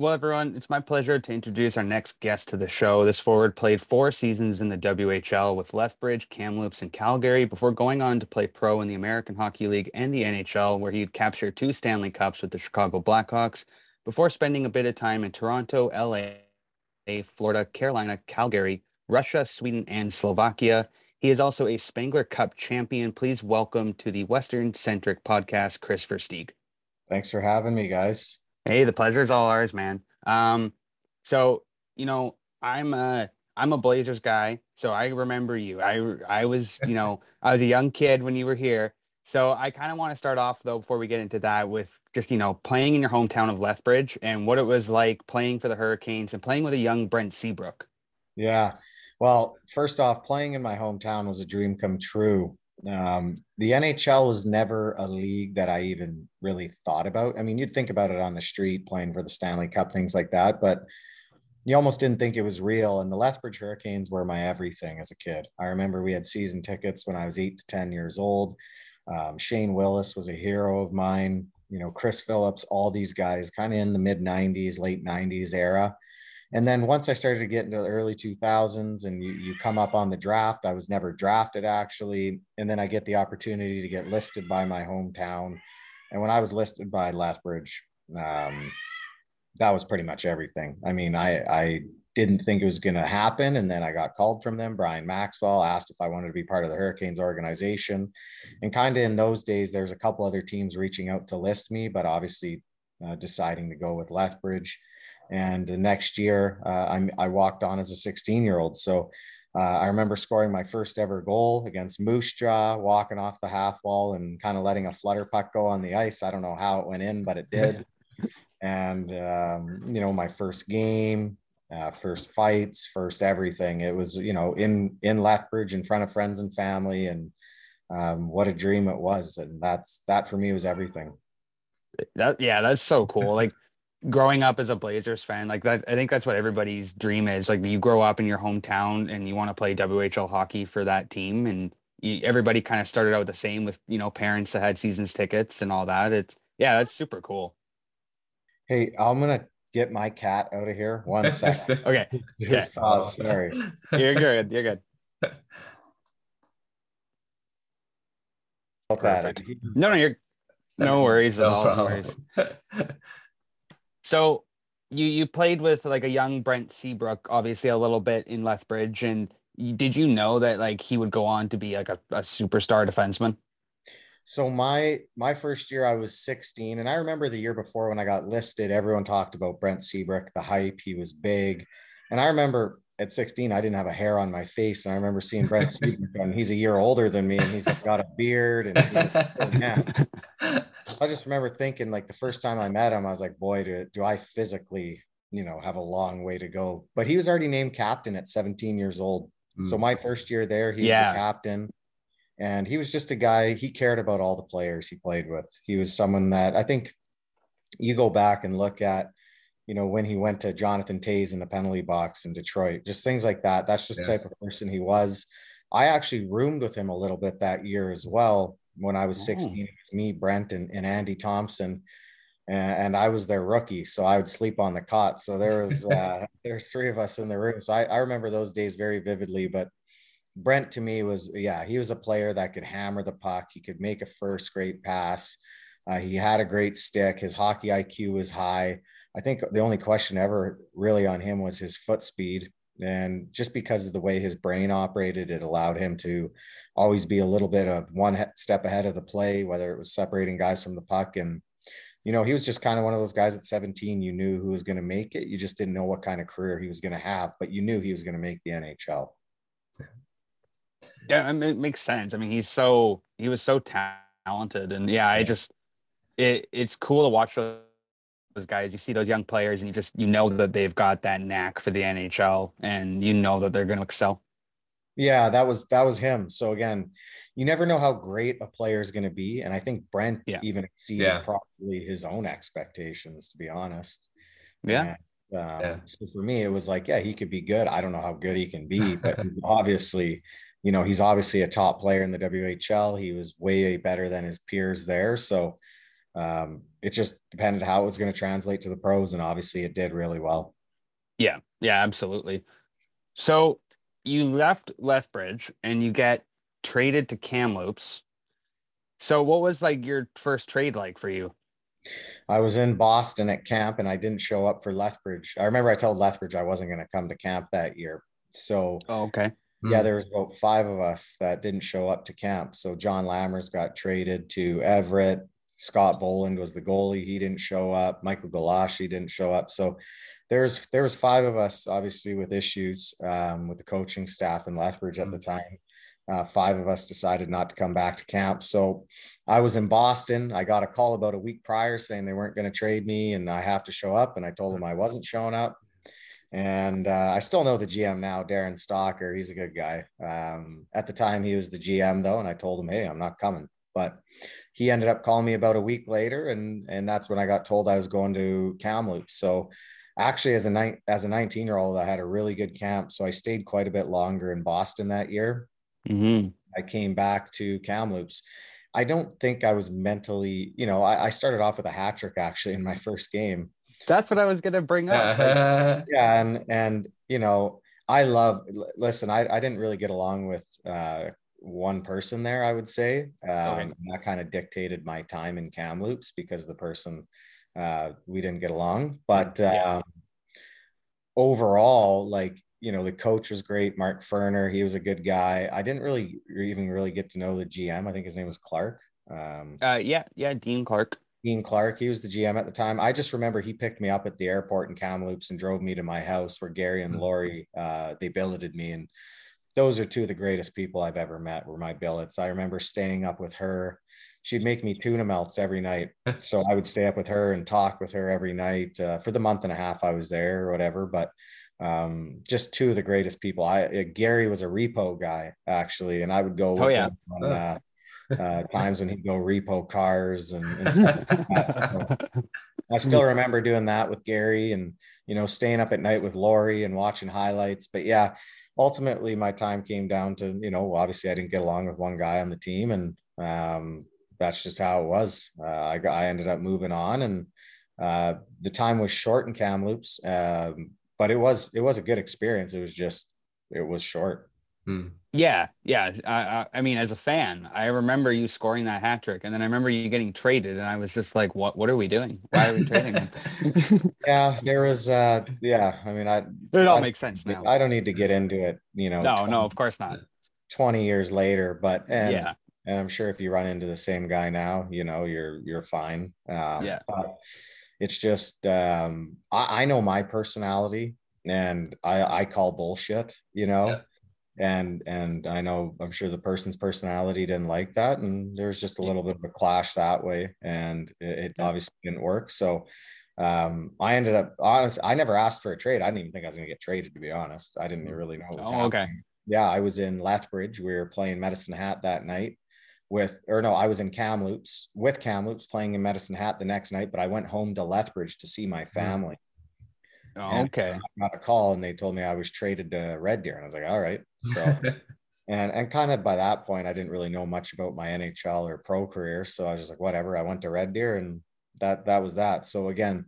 Well, everyone, it's my pleasure to introduce our next guest to the show. This forward played four seasons in the WHL with Lethbridge, Kamloops, and Calgary before going on to play pro in the American Hockey League and the NHL, where he'd captured two Stanley Cups with the Chicago Blackhawks before spending a bit of time in Toronto, LA, Florida, Carolina, Calgary, Russia, Sweden, and Slovakia. He is also a Spengler Cup champion. Please welcome to the Western Centric podcast, Kris Versteeg. Thanks for having me, guys. Hey, the pleasure is all ours, man. Um, so you know, I'm a I'm a Blazers guy, so I remember you. I I was, you know, I was a young kid when you were here. So I kind of want to start off though before we get into that with just, you know, playing in your hometown of Lethbridge and what it was like playing for the Hurricanes and playing with a young Brent Seabrook. Yeah. Well, first off, playing in my hometown was a dream come true. Um, the NHL was never a league that I even really thought about. I mean, you'd think about it on the street playing for the Stanley Cup, things like that, but you almost didn't think it was real. And the Lethbridge Hurricanes were my everything as a kid. I remember we had season tickets when I was eight to 10 years old. Um, Shane Willis was a hero of mine. You know, Chris Phillips, all these guys kind of in the mid 90s, late 90s era. And then once I started to get into the early 2000s and you, you come up on the draft, I was never drafted actually. And then I get the opportunity to get listed by my hometown. And when I was listed by Lethbridge, um, that was pretty much everything. I mean, I, I didn't think it was going to happen. And then I got called from them. Brian Maxwell asked if I wanted to be part of the Hurricanes organization. And kind of in those days, there's a couple other teams reaching out to list me, but obviously uh, deciding to go with Lethbridge. And the next year, uh, I, I walked on as a 16 year old. So uh, I remember scoring my first ever goal against Moose Jaw, walking off the half wall and kind of letting a flutter puck go on the ice. I don't know how it went in, but it did. and, um, you know, my first game, uh, first fights, first everything. It was, you know, in, in Lethbridge in front of friends and family. And um, what a dream it was. And that's, that for me was everything. That, yeah, that's so cool. Like, growing up as a Blazers fan, like that, I think that's what everybody's dream is. Like you grow up in your hometown and you want to play WHL hockey for that team, and you, everybody kind of started out the same with you know parents that had seasons tickets and all that. It's yeah, that's super cool. Hey, I'm gonna get my cat out of here. One second. okay. Yeah. Oh, sorry. You're good. You're good. That. No, no, you're no worries at all. No worries. So you you played with like a young Brent Seabrook, obviously a little bit in Lethbridge, and you, did you know that like he would go on to be like a, a superstar defenseman? So my my first year I was 16 and I remember the year before when I got listed everyone talked about Brent Seabrook the hype he was big and I remember at 16 I didn't have a hair on my face and I remember seeing Brett and he's a year older than me and he's got a beard and yeah. I just remember thinking like the first time I met him, I was like, boy, do, do I physically, you know, have a long way to go. But he was already named captain at 17 years old. Mm. So my first year there, he yeah. was the captain. And he was just a guy, he cared about all the players he played with. He was someone that I think you go back and look at, you know, when he went to Jonathan Toews in the penalty box in Detroit, just things like that. That's just yes. the type of person he was. I actually roomed with him a little bit that year as well when I was 16. It was me, Brent, and, and Andy Thompson, and, and, I was their rookie, so I would sleep on the cot. So there was uh, there's three of us in the room. So I, I remember those days very vividly. But Brent to me was yeah, he was a player that could hammer the puck. He could make a first great pass. Uh, he had a great stick. His hockey IQ was high. I think the only question ever really on him was his foot speed. And just because of the way his brain operated, it allowed him to always be a little bit of one step ahead of the play, whether it was separating guys from the puck. And, you know, he was just kind of one of those guys at 17, you knew who was going to make it. You just didn't know what kind of career he was going to have, but you knew he was going to make the NHL. Yeah, I mean, it makes sense. I mean, he's so he was so talented, and yeah, I just it it's cool to watch those guys. You see those young players, and you just you know that they've got that knack for the NHL, and you know that they're going to excel. Yeah, that was that was him. So again, you never know how great a player is going to be, and I think Brent Yeah. even exceeded Yeah. probably his own expectations, to be honest. Yeah. And, um, Yeah. So for me, it was like, yeah, he could be good. I don't know how good he can be, but obviously, you know, he's obviously a top player in the WHL. He was way better than his peers there. So um, it just depended how it was going to translate to the pros, and obviously it did really well. Yeah, yeah, absolutely. So you left Lethbridge and you get traded to Kamloops. So what was like your first trade like for you? I was in Boston at camp and I didn't show up for Lethbridge. I remember I told Lethbridge I wasn't going to come to camp that year. So Oh, okay. yeah, Hmm. there was about five of us that didn't show up to camp. So John Lammers got traded to Everett. Scott Boland was the goalie. He didn't show up. Michael Galashi didn't show up. So there's there was five of us, obviously with issues um, with the coaching staff in Lethbridge at the time. Uh, five of us decided not to come back to camp. So I was in Boston. I got a call about a week prior saying they weren't going to trade me and I have to show up. And I told them I wasn't showing up. And uh, I still know the GM now, Darren Stalker. He's a good guy. Um, at the time, he was the GM though, and I told him, "Hey, I'm not coming." But he ended up calling me about a week later, and and that's when I got told I was going to Kamloops. So actually, as a night as a 19 year old, I had a really good camp. So I stayed quite a bit longer in Boston that year. Mm-hmm. I came back to Kamloops. I don't think I was mentally, you know, I, I started off with a hat trick actually in my first game. That's what I was gonna bring up. Like, yeah and and you know i love listen i, I didn't really get along with uh one person there i would say um Okay. that kind of dictated my time in kamloops because the person uh we didn't get along but Yeah. um overall like you know the coach was great mark ferner he was a good guy i didn't really even really get to know the gm i think his name was clark um uh, yeah, yeah, Dean Clark. Dean Clark, he was the GM at the time. I just remember he picked me up at the airport in Kamloops and drove me to my house where Gary and Mhm. Lori uh, they billeted me, and those are two of the greatest people I've ever met. Were my billets. I remember staying up with her. She'd make me tuna melts every night, so I would stay up with her and talk with her every night uh, for the month and a half I was there or whatever. But um, just two of the greatest people. I uh, Gary was a repo guy actually, and I would go. With Oh, yeah. him on, uh, uh, times when he'd go repo cars and, and stuff like. So I still remember doing that with Gary and you know staying up at night with Lori and watching highlights. But yeah, ultimately my time came down to you know obviously I didn't get along with one guy on the team and um, that's just how it was. Uh, I got, I ended up moving on and uh, the time was short in Kamloops, um, but it was it was a good experience. It was just it was short. Hmm. Yeah, yeah. I, I, I mean, as a fan, I remember you scoring that hat trick, and then I remember you getting traded, and I was just like, "What? What are we doing? Why are we trading him?" Yeah, there was uh yeah, I mean I it all I- makes sense now. I don't need to get into it, you know. No, 20 no, of course not. 20 years later, but and Yeah, and I'm sure if you run into the same guy now, you know, you're you're fine. Um, Yeah. but it's just um, I, I know my personality, and I I call bullshit, you know. Yeah. And and I know I'm sure the person's personality didn't like that, and there's just a little bit of a clash that way, and it, it obviously didn't work. So um, I ended up honest. I never asked for a trade. I didn't even think I was going to get traded, to be honest. I didn't really know. Was Oh, okay. yeah, I was in Lethbridge. We were playing Medicine Hat that night with, or no, I was in Kamloops with Kamloops playing in Medicine Hat the next night, but I went home to Lethbridge to see my family. Oh, okay. I got a call and they told me I was traded to Red Deer. And I was like, all right. So, and, and kind of by that point, I didn't really know much about my NHL or pro career. So I was just like, whatever. I went to Red Deer and that, that was that. So again,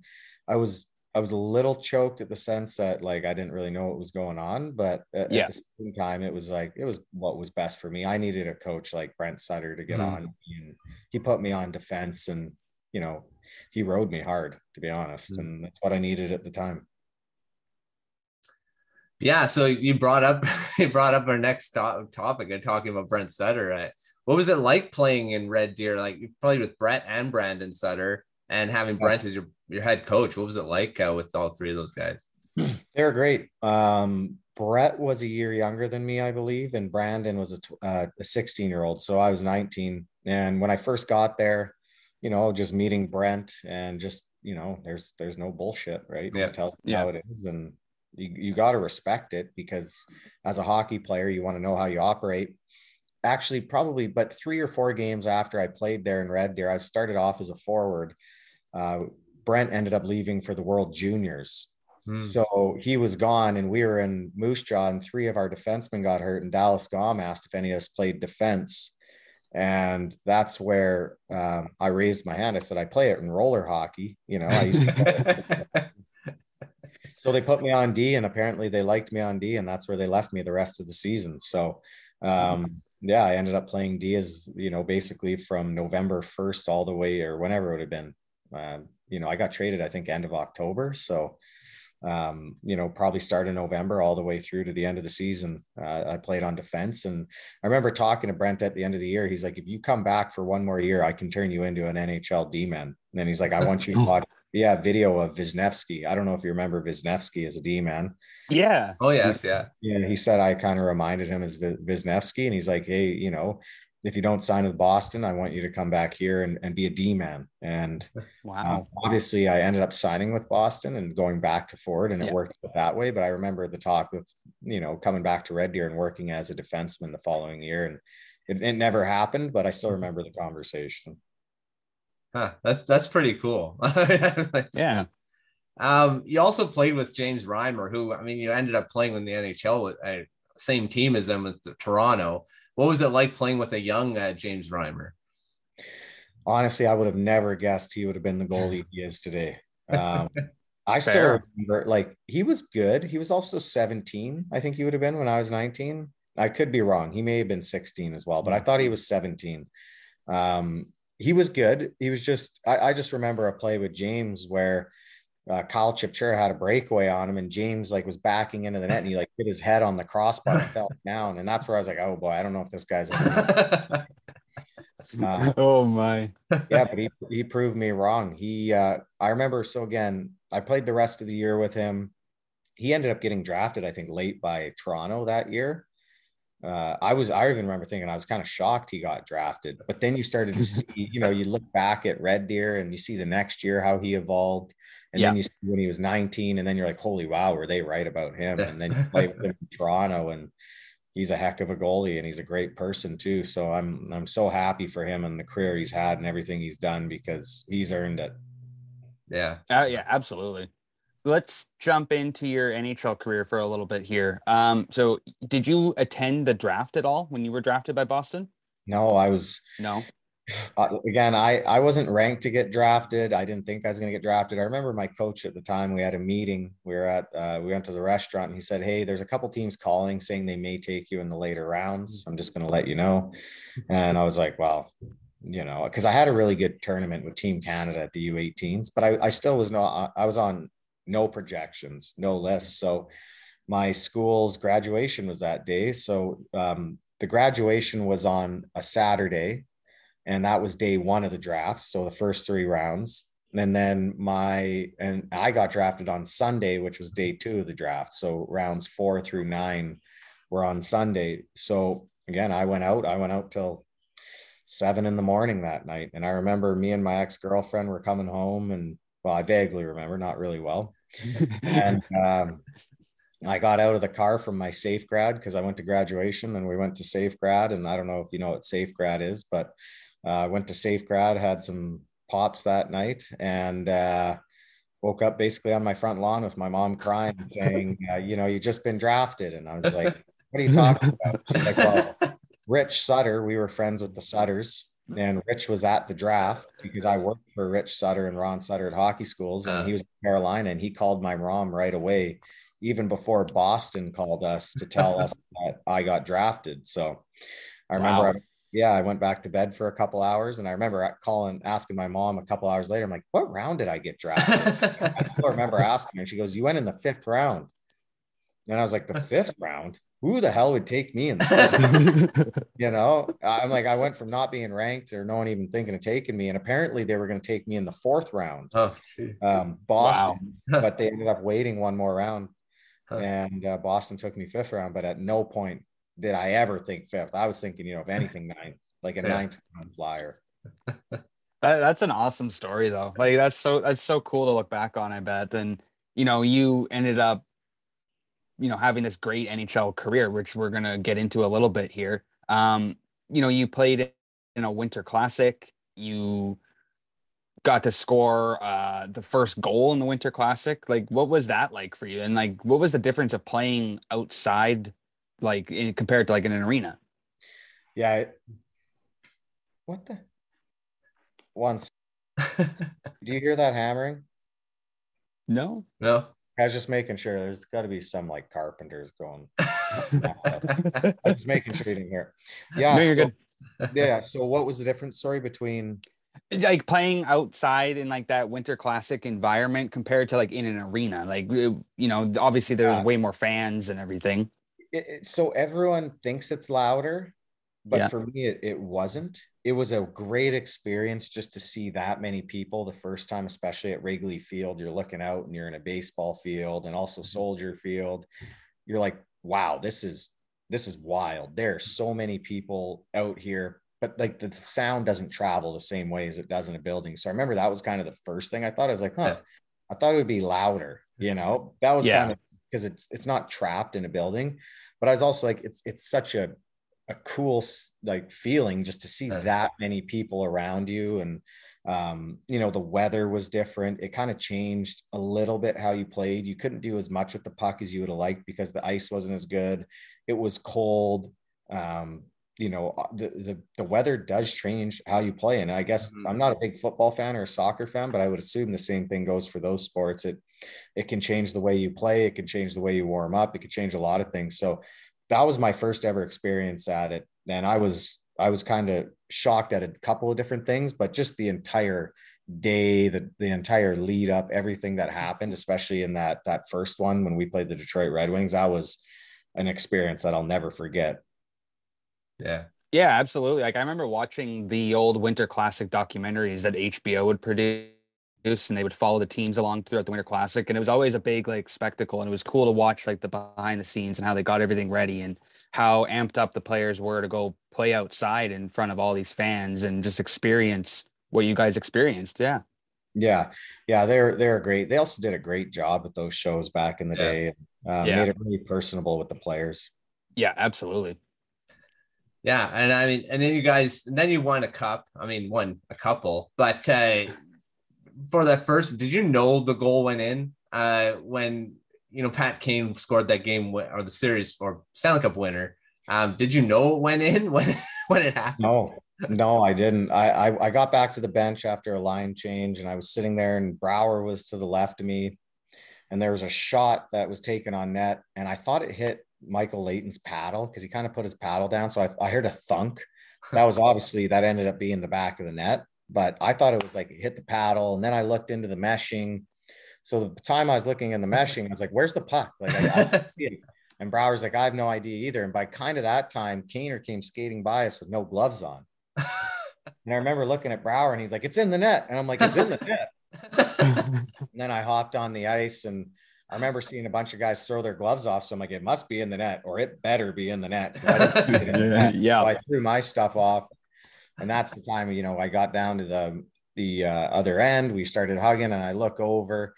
I was, I was a little choked at the sense that like I didn't really know what was going on, but at, Yeah. at the same time, it was like it was what was best for me. I needed a coach like Brent Sutter to get Mhm. on, and he put me on defense, and you know, he rode me hard to be honest, Mhm. and that's what I needed at the time. Yeah. So you brought up you brought up our next to- topic of talking about Brent Sutter. Right? What was it like playing in Red Deer? Like you played with Brett and Brandon Sutter, and having Yeah. Brent as your your head coach. What was it like uh, with all three of those guys? They were great. Um, Brett was a year younger than me, I believe, and Brandon was a, uh, a 16 year old. So I was 19. And when I first got there, you know, just meeting Brent and just, you know, there's there's no bullshit, right? Yeah. Tell Yeah. how it is. And you, you got to respect it because as a hockey player, you want to know how you operate. Actually, probably, but three or four games after I played there in Red Deer, I started off as a forward. Uh, Brent ended up leaving for the World Juniors. Hmm. So he was gone, and we were in Moose Jaw, and three of our defensemen got hurt. And Dallas Gom asked if any of us played defense. And that's where um, I raised my hand. I said, I play it in roller hockey. You know, I used to. so they put me on D, and apparently they liked me on D, and that's where they left me the rest of the season. So, um, yeah, I ended up playing D as you know, basically from November 1st all the way, or whenever it would have been. Um, you know, I got traded, I think, end of October. So, um, you know, probably start in November all the way through to the end of the season. Uh, I played on defense. And I remember talking to Brent at the end of the year. He's like, if you come back for one more year, I can turn you into an NHL D man. And then he's like, I want you to watch, yeah, video of Wisniewski. I don't know if you remember Wisniewski as a D man. Yeah. oh yes, yeah. Yeah, he said I kind of reminded him as Vi- Wisniewski, and he's like, "Hey, you know, if you don't sign with Boston, I want you to come back here and, and be a D man." And Wow. um, obviously, I ended up signing with Boston and going back to Ford, and it Yeah. worked that way. But I remember the talk with you know coming back to Red Deer and working as a defenseman the following year, and it, it never happened, but I still remember the conversation. Huh, that's that's pretty cool. yeah. um, you also played with James Reimer, who I mean, you ended up playing in the NHL with uh, same team as them with the Toronto. What was it like playing with a young uh, James Reimer? honestly, I would have never guessed he would have been the goalie he is today. Um, I still Fair. remember, like, he was good. He was also 17, I think he would have been when I was 19. I could be wrong. He may have been 16 as well, but I thought he was 17. Um, he was good. He was just, I, I just remember a play with James where uh, Kyle Chipchura had a breakaway on him, and James like was backing into the net, and he like hit his head on the crossbar, and fell down, and that's where I was like, oh boy, I don't know if this guy's. Uh, oh my. yeah, but he, he proved me wrong. He, uh, I remember. So again, I played the rest of the year with him. He ended up getting drafted, I think, late by Toronto that year. Uh, I was, I even remember thinking I was kind of shocked he got drafted. But then you started to see, you know, you look back at Red Deer and you see the next year how he evolved. And then you see when he was 19, and then you're like, holy wow, were they right about him? And then you play with him in Toronto, and he's a heck of a goalie and he's a great person too. So I'm I'm so happy for him and the career he's had and everything he's done because he's earned it. yeah. Uh, yeah, absolutely. Let's jump into your NHL career for a little bit here. Um, so did you attend the draft at all when you were drafted by Boston? No, I was No. uh, again, I I wasn't ranked to get drafted. I didn't think I was going to get drafted. I remember my coach at the time. We had a meeting. We were at uh, we went to the restaurant, and he said, "Hey, there's a couple teams calling saying they may take you in the later rounds. I'm just going to let you know." And I was like, "Well, you know," because I had a really good tournament with Team Canada at the U18s, but I I still was not. I was on no projections, no lists. So my school's graduation was that day. So um, the graduation was on a Saturday and that was day one of the draft. So the first three rounds. And then my and I got drafted on Sunday, which was day two of the draft. So rounds four through nine were on Sunday. So again, I went out. I went out till seven in the morning that night. And I remember me and my ex-girlfriend were coming home and well, I vaguely remember, not really well. And um, I got out of the car from my safe grad because I went to graduation and we went to safe grad. And I don't know if you know what safe grad is, but uh, I went to safe grad, had some pops that night, and uh, woke up basically on my front lawn with my mom crying, saying, uh, "You know, you just been drafted." And I was like, "What are you talking about?" Like, "Well, Rich Sutter, we were friends with the Sutters." And Rich was at the draft because I worked for Rich Sutter and Ron Sutter at hockey schools, and Uh. he was in Carolina, and he called my mom right away, even before Boston called us to tell us that I got drafted. So I remember, Wow. I, yeah, I went back to bed for a couple hours, and I remember calling, asking my mom a couple hours later, I'm like, "What round did I get drafted?" I still remember asking her. She goes, "You went in the fifth round," and I was like, "The fifth round? Who the hell would take me in the you know i'm like i went from not being ranked or no one even thinking of taking me and apparently they were going to take me in the fourth round oh, um boston but they ended up waiting one more round huh. and uh, Boston took me fifth round. But at no point did I ever think fifth. I was thinking, you know, if anything, ninth, like a yeah. ninth round flyer. that, that's an awesome story, though. Like that's so that's so cool to look back on. I bet. And you know, you ended up, you know, having this great NHL career, which we're gonna get into a little bit here. Um, you know, you played in a Winter Classic. You got to score uh, the first goal in the Winter Classic. Like, what was that like for you? And like, what was the difference of playing outside, like, in, compared to like in an arena? Yeah. What the? Once. Do you hear that hammering? No. No. I was just making sure. There's got to be some like carpenters going. I was making sure you didn't hear. Yeah. No, you're so, good. yeah. So, what was the difference? Sorry, between like playing outside in like that winter classic environment compared to like in an arena like you know obviously there's yeah. way more fans and everything it, it, so everyone thinks it's louder but yeah. for me it, it wasn't it was a great experience just to see that many people the first time especially at wrigley field you're looking out and you're in a baseball field and also mm-hmm. soldier field you're like wow this is this is wild there are so many people out here but like the sound doesn't travel the same way as it does in a building. So I remember that was kind of the first thing I thought. I was like, huh. I thought it would be louder, you know, that was yeah. kind of because it's it's not trapped in a building. But I was also like, it's it's such a a cool like feeling just to see that many people around you and um, you know the weather was different. It kind of changed a little bit how you played. You couldn't do as much with the puck as you would have liked because the ice wasn't as good. It was cold. Um, you know uh, the, the the weather does change how you play and i guess mm-hmm. i'm not a big football fan or a soccer fan but i would assume the same thing goes for those sports. It it can change the way you play. It can change the way you warm up. It could change a lot of things. So that was my first ever experience at it and i was i was kind of shocked at a couple of different things but just the entire day the, the entire lead up everything that mm-hmm. happened especially in that that first one when we played the detroit red wings that was an experience that i'll never forget yeah. Yeah, absolutely. Like I remember watching the old Winter Classic documentaries that HBO would produce and they would follow the teams along throughout the Winter Classic. And it was always a big like spectacle. And it was cool to watch like the behind the scenes and how they got everything ready and how amped up the players were to go play outside in front of all these fans and just experience what you guys experienced. Yeah. Yeah. Yeah. They're they're great. They also did a great job at those shows back in the yeah. day. Uh, yeah. Made it really personable with the players. Yeah, absolutely. Yeah, and I mean, and then you guys, and then you won a cup. I mean, won a couple, but uh, for that first, did you know the goal went in uh, when you know Pat Kane scored that game or the series or Stanley Cup winner? Um, did you know it went in when when it happened? No, no, I didn't. I, I I got back to the bench after a line change, and I was sitting there, and Brouwer was to the left of me, and there was a shot that was taken on net, and I thought it hit Michael Leighton's paddle because he kind of put his paddle down. So I, I heard a thunk. That was obviously that ended up being the back of the net, but I thought it was like it hit the paddle. And then I looked into the meshing. So the time I was looking in the meshing, I was like, where's the puck? Like, I, I see it. And Brouwer's like, I have no idea either. And by kind of that time, Kaner came skating by us with no gloves on. and I remember looking at Brouwer, and he's like, it's in the net. And I'm like, it's in the net. and then I hopped on the ice and I remember seeing a bunch of guys throw their gloves off. So I'm like, it must be in the net or it better be in the net. yeah. yeah. So I threw my stuff off. And that's the time, you know, I got down to the, the uh, other end. We started hugging and I look over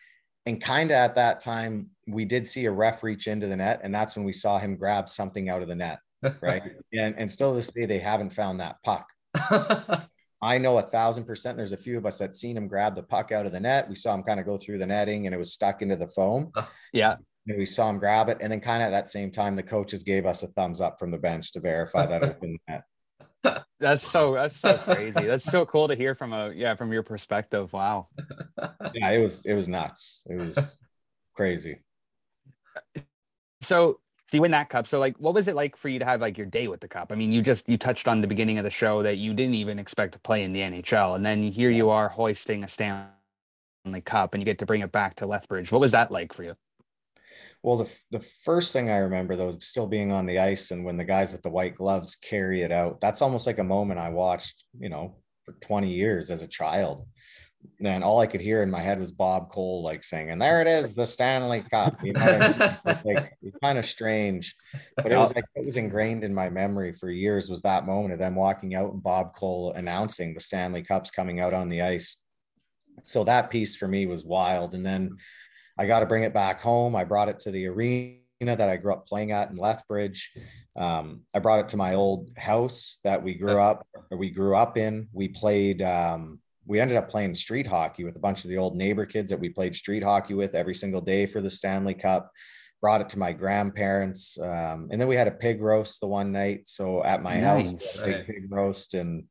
and kind of at that time, we did see a ref reach into the net. And that's when we saw him grab something out of the net. Right. and, and still this day, they haven't found that puck. I know a thousand percent. There's a few of us that seen him grab the puck out of the net. We saw him kind of go through the netting and it was stuck into the foam. Yeah. And we saw him grab it. And then kind of at that same time, the coaches gave us a thumbs up from the bench to verify that open net. That's so that's so crazy. That's so cool to hear from a yeah, from your perspective. Wow. Yeah, it was it was nuts. It was crazy. So do you win that cup. So like, what was it like for you to have like your day with the cup? I mean, you just you touched on the beginning of the show that you didn't even expect to play in the NHL, and then here you are hoisting a Stanley Cup, and you get to bring it back to Lethbridge. What was that like for you? Well, the the first thing I remember though was still being on the ice, and when the guys with the white gloves carry it out. That's almost like a moment I watched, you know, for 20 years as a child and all I could hear in my head was Bob Cole like saying, "And there it is, the Stanley Cup." You know, I mean? like, it's kind of strange, but it was like it was ingrained in my memory for years. Was that moment of them walking out and Bob Cole announcing the Stanley Cups coming out on the ice. So that piece for me was wild, and then I got to bring it back home. I brought it to the arena that I grew up playing at in Lethbridge. Um, I brought it to my old house that we grew up, or we grew up in. We played. Um, we ended up playing street hockey with a bunch of the old neighbor kids that we played street hockey with every single day for the Stanley Cup. Brought it to my grandparents, um, and then we had a pig roast the one night. So at my nice. house, pig roast, and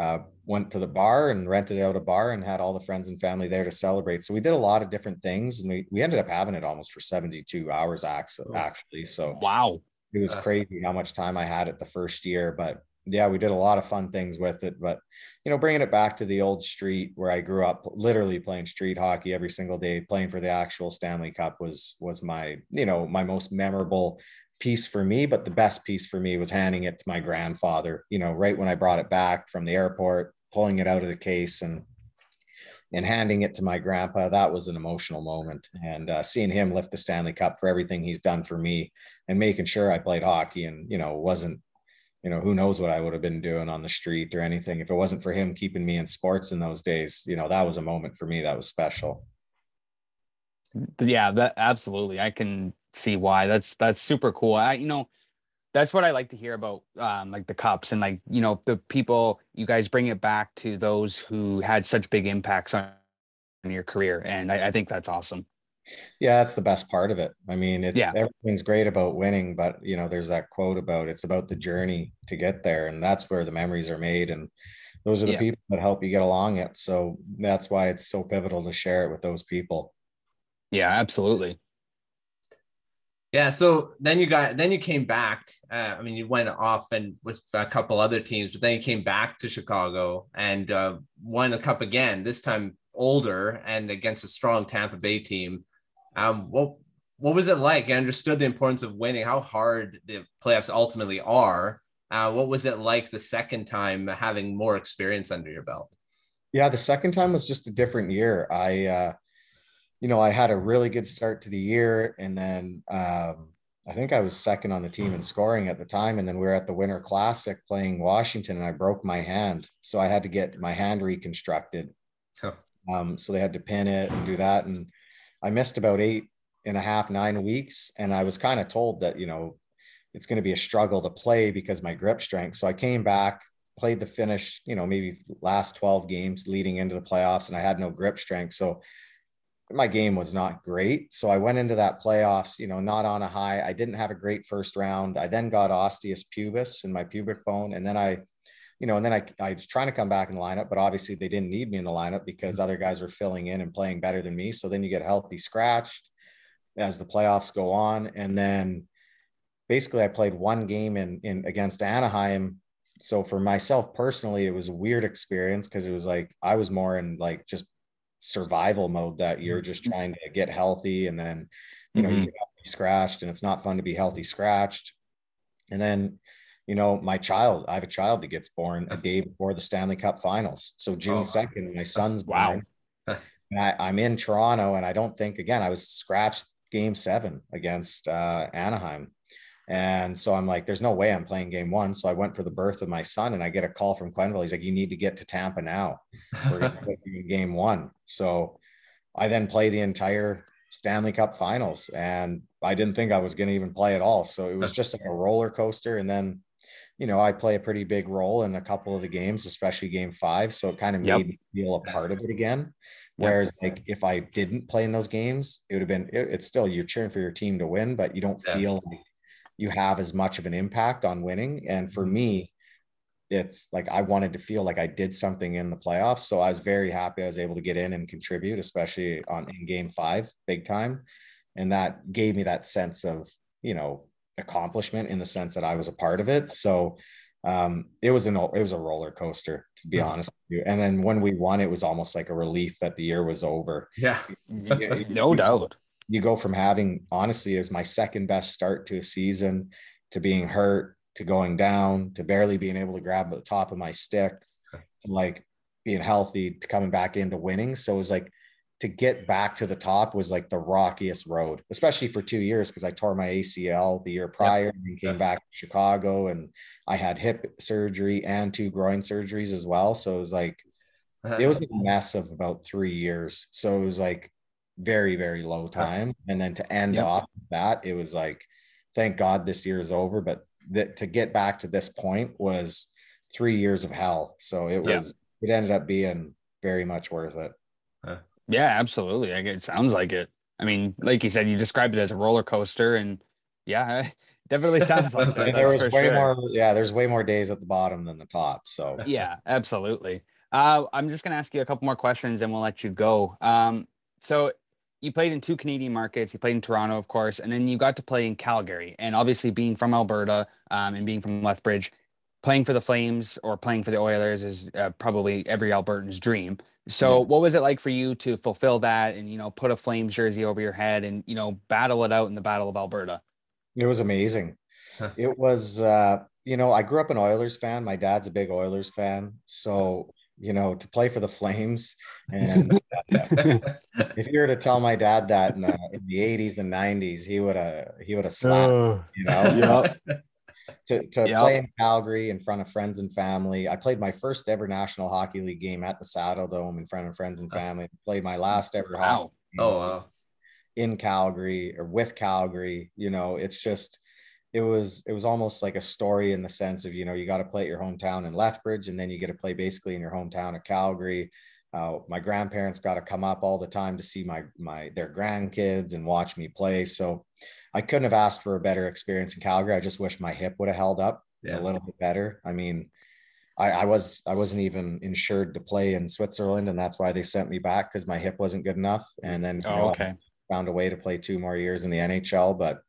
uh, went to the bar and rented out a bar and had all the friends and family there to celebrate. So we did a lot of different things, and we we ended up having it almost for seventy two hours oh. actually. So wow, it was crazy how much time I had it the first year, but yeah, we did a lot of fun things with it. But, you know, bringing it back to the old street where I grew up, literally playing street hockey every single day, playing for the actual Stanley Cup was, was my, you know, my most memorable piece for me. But the best piece for me was handing it to my grandfather, you know, right when I brought it back from the airport, pulling it out of the case and, and handing it to my grandpa that was an emotional moment and uh, seeing him lift the stanley cup for everything he's done for me and making sure i played hockey and you know wasn't you know, who knows what I would have been doing on the street or anything if it wasn't for him keeping me in sports in those days. You know, that was a moment for me that was special. Yeah, that absolutely. I can see why. That's that's super cool. I you know, that's what I like to hear about um like the cups and like, you know, the people you guys bring it back to those who had such big impacts on your career. And I, I think that's awesome. Yeah, that's the best part of it. I mean, it's yeah. everything's great about winning, but you know, there's that quote about it's about the journey to get there, and that's where the memories are made, and those are the yeah. people that help you get along it. So that's why it's so pivotal to share it with those people. Yeah, absolutely. Yeah, so then you got then you came back. Uh, I mean, you went off and with a couple other teams, but then you came back to Chicago and uh, won a cup again. This time older and against a strong Tampa Bay team. Um, what what was it like? I understood the importance of winning, how hard the playoffs ultimately are. Uh, what was it like the second time having more experience under your belt? Yeah, the second time was just a different year. I, uh, you know, I had a really good start to the year, and then um, I think I was second on the team in scoring at the time. And then we were at the Winter Classic playing Washington, and I broke my hand, so I had to get my hand reconstructed. Huh. Um, so they had to pin it and do that, and I missed about eight and a half, nine weeks. And I was kind of told that, you know, it's going to be a struggle to play because my grip strength. So I came back, played the finish, you know, maybe last 12 games leading into the playoffs, and I had no grip strength. So my game was not great. So I went into that playoffs, you know, not on a high. I didn't have a great first round. I then got osteitis pubis in my pubic bone. And then I you know, and then I, I was trying to come back in the lineup, but obviously they didn't need me in the lineup because mm-hmm. other guys were filling in and playing better than me. So then you get healthy scratched as the playoffs go on. And then basically I played one game in, in against Anaheim. So for myself personally, it was a weird experience because it was like I was more in like just survival mode that year, just mm-hmm. trying to get healthy. And then, you know, mm-hmm. you get scratched and it's not fun to be healthy scratched. And then you know, my child, I have a child that gets born a day before the Stanley Cup finals. So June oh, 2nd, my son's wow. born. I, am in Toronto and I don't think, again, I was scratched game seven against uh, Anaheim. And so I'm like, there's no way I'm playing game one. So I went for the birth of my son and I get a call from Quenneville. He's like, you need to get to Tampa now. We're going to put in game one. So I then play the entire Stanley Cup finals and I didn't think I was going to even play at all. So it was just like a roller coaster. And then you know, I play a pretty big role in a couple of the games, especially game five. So it kind of made me feel a part of it again. Whereas, yep. like, if I didn't play in those games, it would have been, it, it's still you're cheering for your team to win, but you don't yeah. feel like you have as much of an impact on winning. And for mm-hmm. me, it's like I wanted to feel like I did something in the playoffs. So I was very happy I was able to get in and contribute, especially on in game five, big time. And that gave me that sense of, you know, accomplishment in the sense that I was a part of it. So um, it was an it was a roller coaster to be honest with you. And then when we won, it was almost like a relief that the year was over. Yeah, no doubt. You go from having honestly as my second best start to a season to being hurt to going down to barely being able to grab the top of my stick to like being healthy to coming back into winning. So it was like to get back to the top was like the rockiest road, especially for two years because I tore my ACL the year prior yep. and came back to Chicago and I had hip surgery and two groin surgeries as well. So it was like uh-huh. it was a mess of about three years. So it was like very, very low time. And then to end yep. off that, it was like, thank God this year is over. But that to get back to this point was three years of hell. So it was yep. it ended up being very much worth it. Yeah, absolutely. it sounds like it. I mean, like you said, you described it as a roller coaster, and yeah, definitely sounds like that. there was way sure. more. Yeah, there's way more days at the bottom than the top. So yeah, absolutely. Uh, I'm just gonna ask you a couple more questions, and we'll let you go. Um, so you played in two Canadian markets. You played in Toronto, of course, and then you got to play in Calgary. And obviously, being from Alberta um, and being from Lethbridge, playing for the Flames or playing for the Oilers is uh, probably every Albertan's dream. So, yeah. what was it like for you to fulfill that and you know put a Flames jersey over your head and you know battle it out in the Battle of Alberta? It was amazing. it was, uh, you know, I grew up an Oilers fan. My dad's a big Oilers fan, so you know, to play for the Flames. And if you were to tell my dad that in the, in the 80s and 90s, he would have he would have slapped, uh, you know. Yep to, to yep. play in Calgary in front of friends and family. I played my first ever National Hockey League game at the Saddledome in front of friends and family. Played my last ever wow. Oh wow. In Calgary or with Calgary, you know, it's just it was it was almost like a story in the sense of you know you got to play at your hometown in Lethbridge and then you get to play basically in your hometown of Calgary. Uh, my grandparents got to come up all the time to see my my their grandkids and watch me play. So I couldn't have asked for a better experience in Calgary. I just wish my hip would have held up yeah. a little bit better. I mean, I, I, was I wasn't even insured to play in Switzerland, and that's why they sent me back because my hip wasn't good enough. And then oh, know, okay. found a way to play two more years in the NHL. But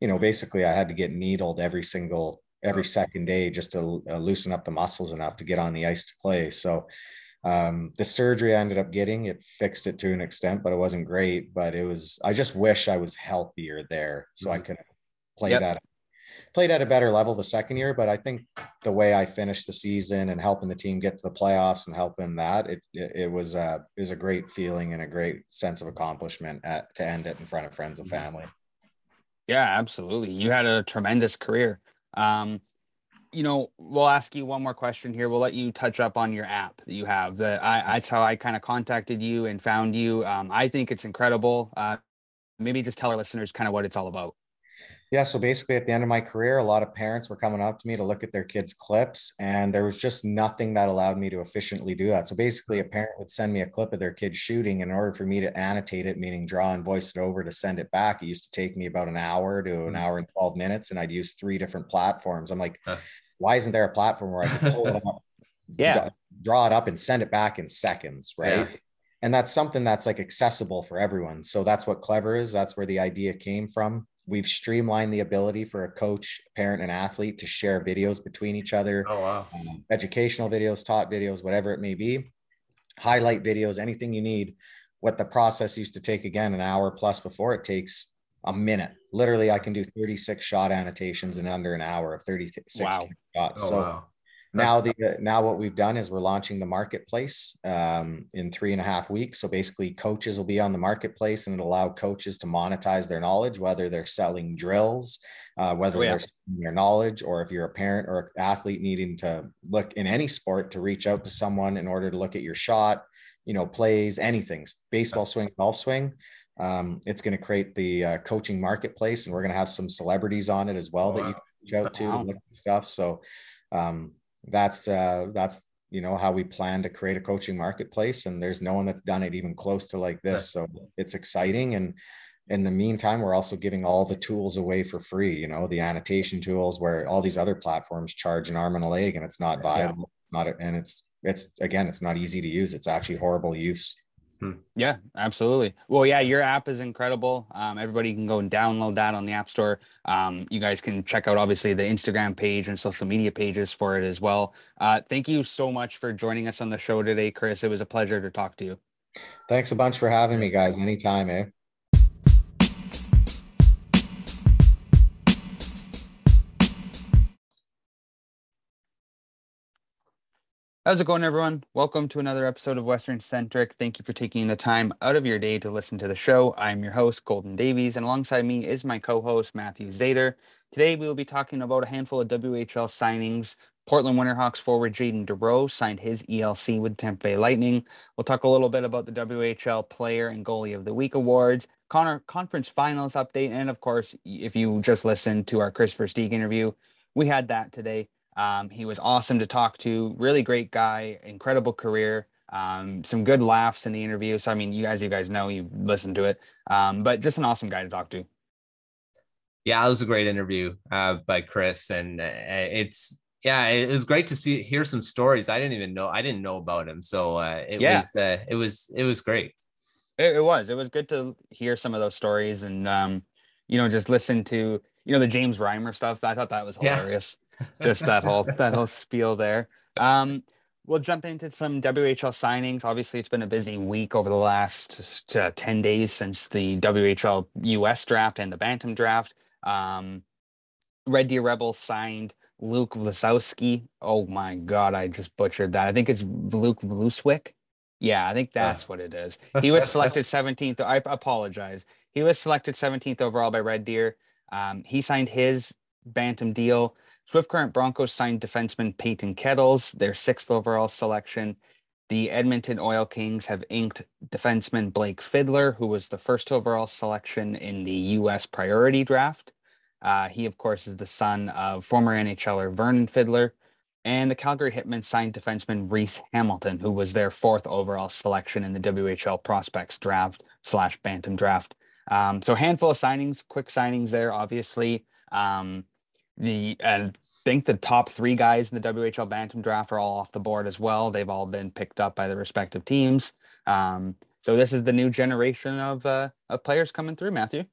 you know, basically, I had to get needled every single every second day just to uh, loosen up the muscles enough to get on the ice to play. So um, the surgery I ended up getting, it fixed it to an extent, but it wasn't great. But it was, I just wish I was healthier there so I could play yep. that played at a better level the second year, but I think the way I finished the season and helping the team get to the playoffs and helping that, it it, it was uh it was a great feeling and a great sense of accomplishment at to end it in front of friends and family. Yeah, absolutely. You had a tremendous career. Um, you know, we'll ask you one more question here. We'll let you touch up on your app that you have. That I that's how I kind of contacted you and found you. Um, I think it's incredible. Uh, maybe just tell our listeners kind of what it's all about. Yeah, so basically at the end of my career, a lot of parents were coming up to me to look at their kids' clips, and there was just nothing that allowed me to efficiently do that. So basically, a parent would send me a clip of their kid shooting. In order for me to annotate it, meaning draw and voice it over to send it back, it used to take me about an hour to an hmm. hour and 12 minutes, and I'd use three different platforms. I'm like, huh why isn't there a platform where I can pull it up, yeah, draw it up and send it back in seconds, right? Yeah. And that's something that's like accessible for everyone. So that's what KLEVR is. That's where the idea came from. We've streamlined the ability for a coach, parent, and athlete to share videos between each other. Oh wow! Um, educational videos, taught videos, whatever it may be, highlight videos, anything you need. What the process used to take again an hour plus before it takes a minute. Literally, I can do 36 shot annotations in under an hour of 36 wow. shots. Oh, so wow. Now the now what we've done is we're launching the marketplace um, in three and a half weeks. So basically, coaches will be on the marketplace, and it'll allow coaches to monetize their knowledge, whether they're selling drills, uh, whether oh, yeah. they're selling their knowledge, or if you're a parent or an athlete needing to look in any sport to reach out to someone in order to look at your shot, you know, plays, anything, baseball That's- swing, golf swing um, it's going to create the uh, coaching marketplace, and we're going to have some celebrities on it as well wow. that you can reach out to wow. look at stuff. So um, that's uh, that's you know how we plan to create a coaching marketplace, and there's no one that's done it even close to like this. So it's exciting, and in the meantime, we're also giving all the tools away for free. You know, the annotation tools where all these other platforms charge an arm and a leg, and it's not viable. Yeah. Not and it's it's again, it's not easy to use. It's actually horrible use. Hmm. Yeah, absolutely. Well, yeah, your app is incredible. Um, everybody can go and download that on the App Store. Um, you guys can check out obviously the Instagram page and social media pages for it as well. Uh, thank you so much for joining us on the show today, Kris. It was a pleasure to talk to you. Thanks a bunch for having me, guys. Anytime, eh? How's it going, everyone? Welcome to another episode of Western Centric. Thank you for taking the time out of your day to listen to the show. I'm your host, Colton Davies, and alongside me is my co host, Matthew Zator. Today, we will be talking about a handful of WHL signings. Portland Winterhawks forward Jaydon Dureau signed his ELC with Tampa Bay Lightning. We'll talk a little bit about the WHL Player and Goalie of the Week awards, Connor Conference Finals update, and of course, if you just listened to our Kris Versteeg interview, we had that today. Um, he was awesome to talk to, really great guy, incredible career. Um, some good laughs in the interview. So I mean, you guys, you guys know you listened to it, um, but just an awesome guy to talk to. Yeah, it was a great interview uh, by Kris, and uh, it's yeah, it was great to see hear some stories. I didn't even know I didn't know about him, so uh, it yeah. was uh, it was it was great. It, it, was it was good to hear some of those stories and um, you know just listen to you know the James Reimer stuff. I thought that was hilarious. Just that whole that whole spiel there. Um, we'll jump into some WHL signings. Obviously, it's been a busy week over the last uh, 10 days since the WHL US draft and the Bantam draft. Um, Red Deer Rebels signed Luke Vlasowski. Oh my God, I just butchered that. I think it's Luke Vlooswyk. Yeah, I think that's uh. what it is. He was selected 17th. I apologize. He was selected 17th overall by Red Deer. Um, he signed his Bantam deal. Swift Current Broncos signed defenseman Peyton Kettles, their sixth overall selection. The Edmonton Oil Kings have inked defenseman Blake Fiddler, who was the first overall selection in the U.S. priority draft. Uh, he, of course, is the son of former NHLer Vernon Fiddler. And the Calgary Hitmen signed defenseman Reese Hamilton, who was their fourth overall selection in the WHL prospects draft slash Bantam draft. Um, so handful of signings, quick signings there, obviously. Um, the and think the top three guys in the WHL Bantam draft are all off the board as well. They've all been picked up by the respective teams. Um, so this is the new generation of uh, of players coming through, Matthew.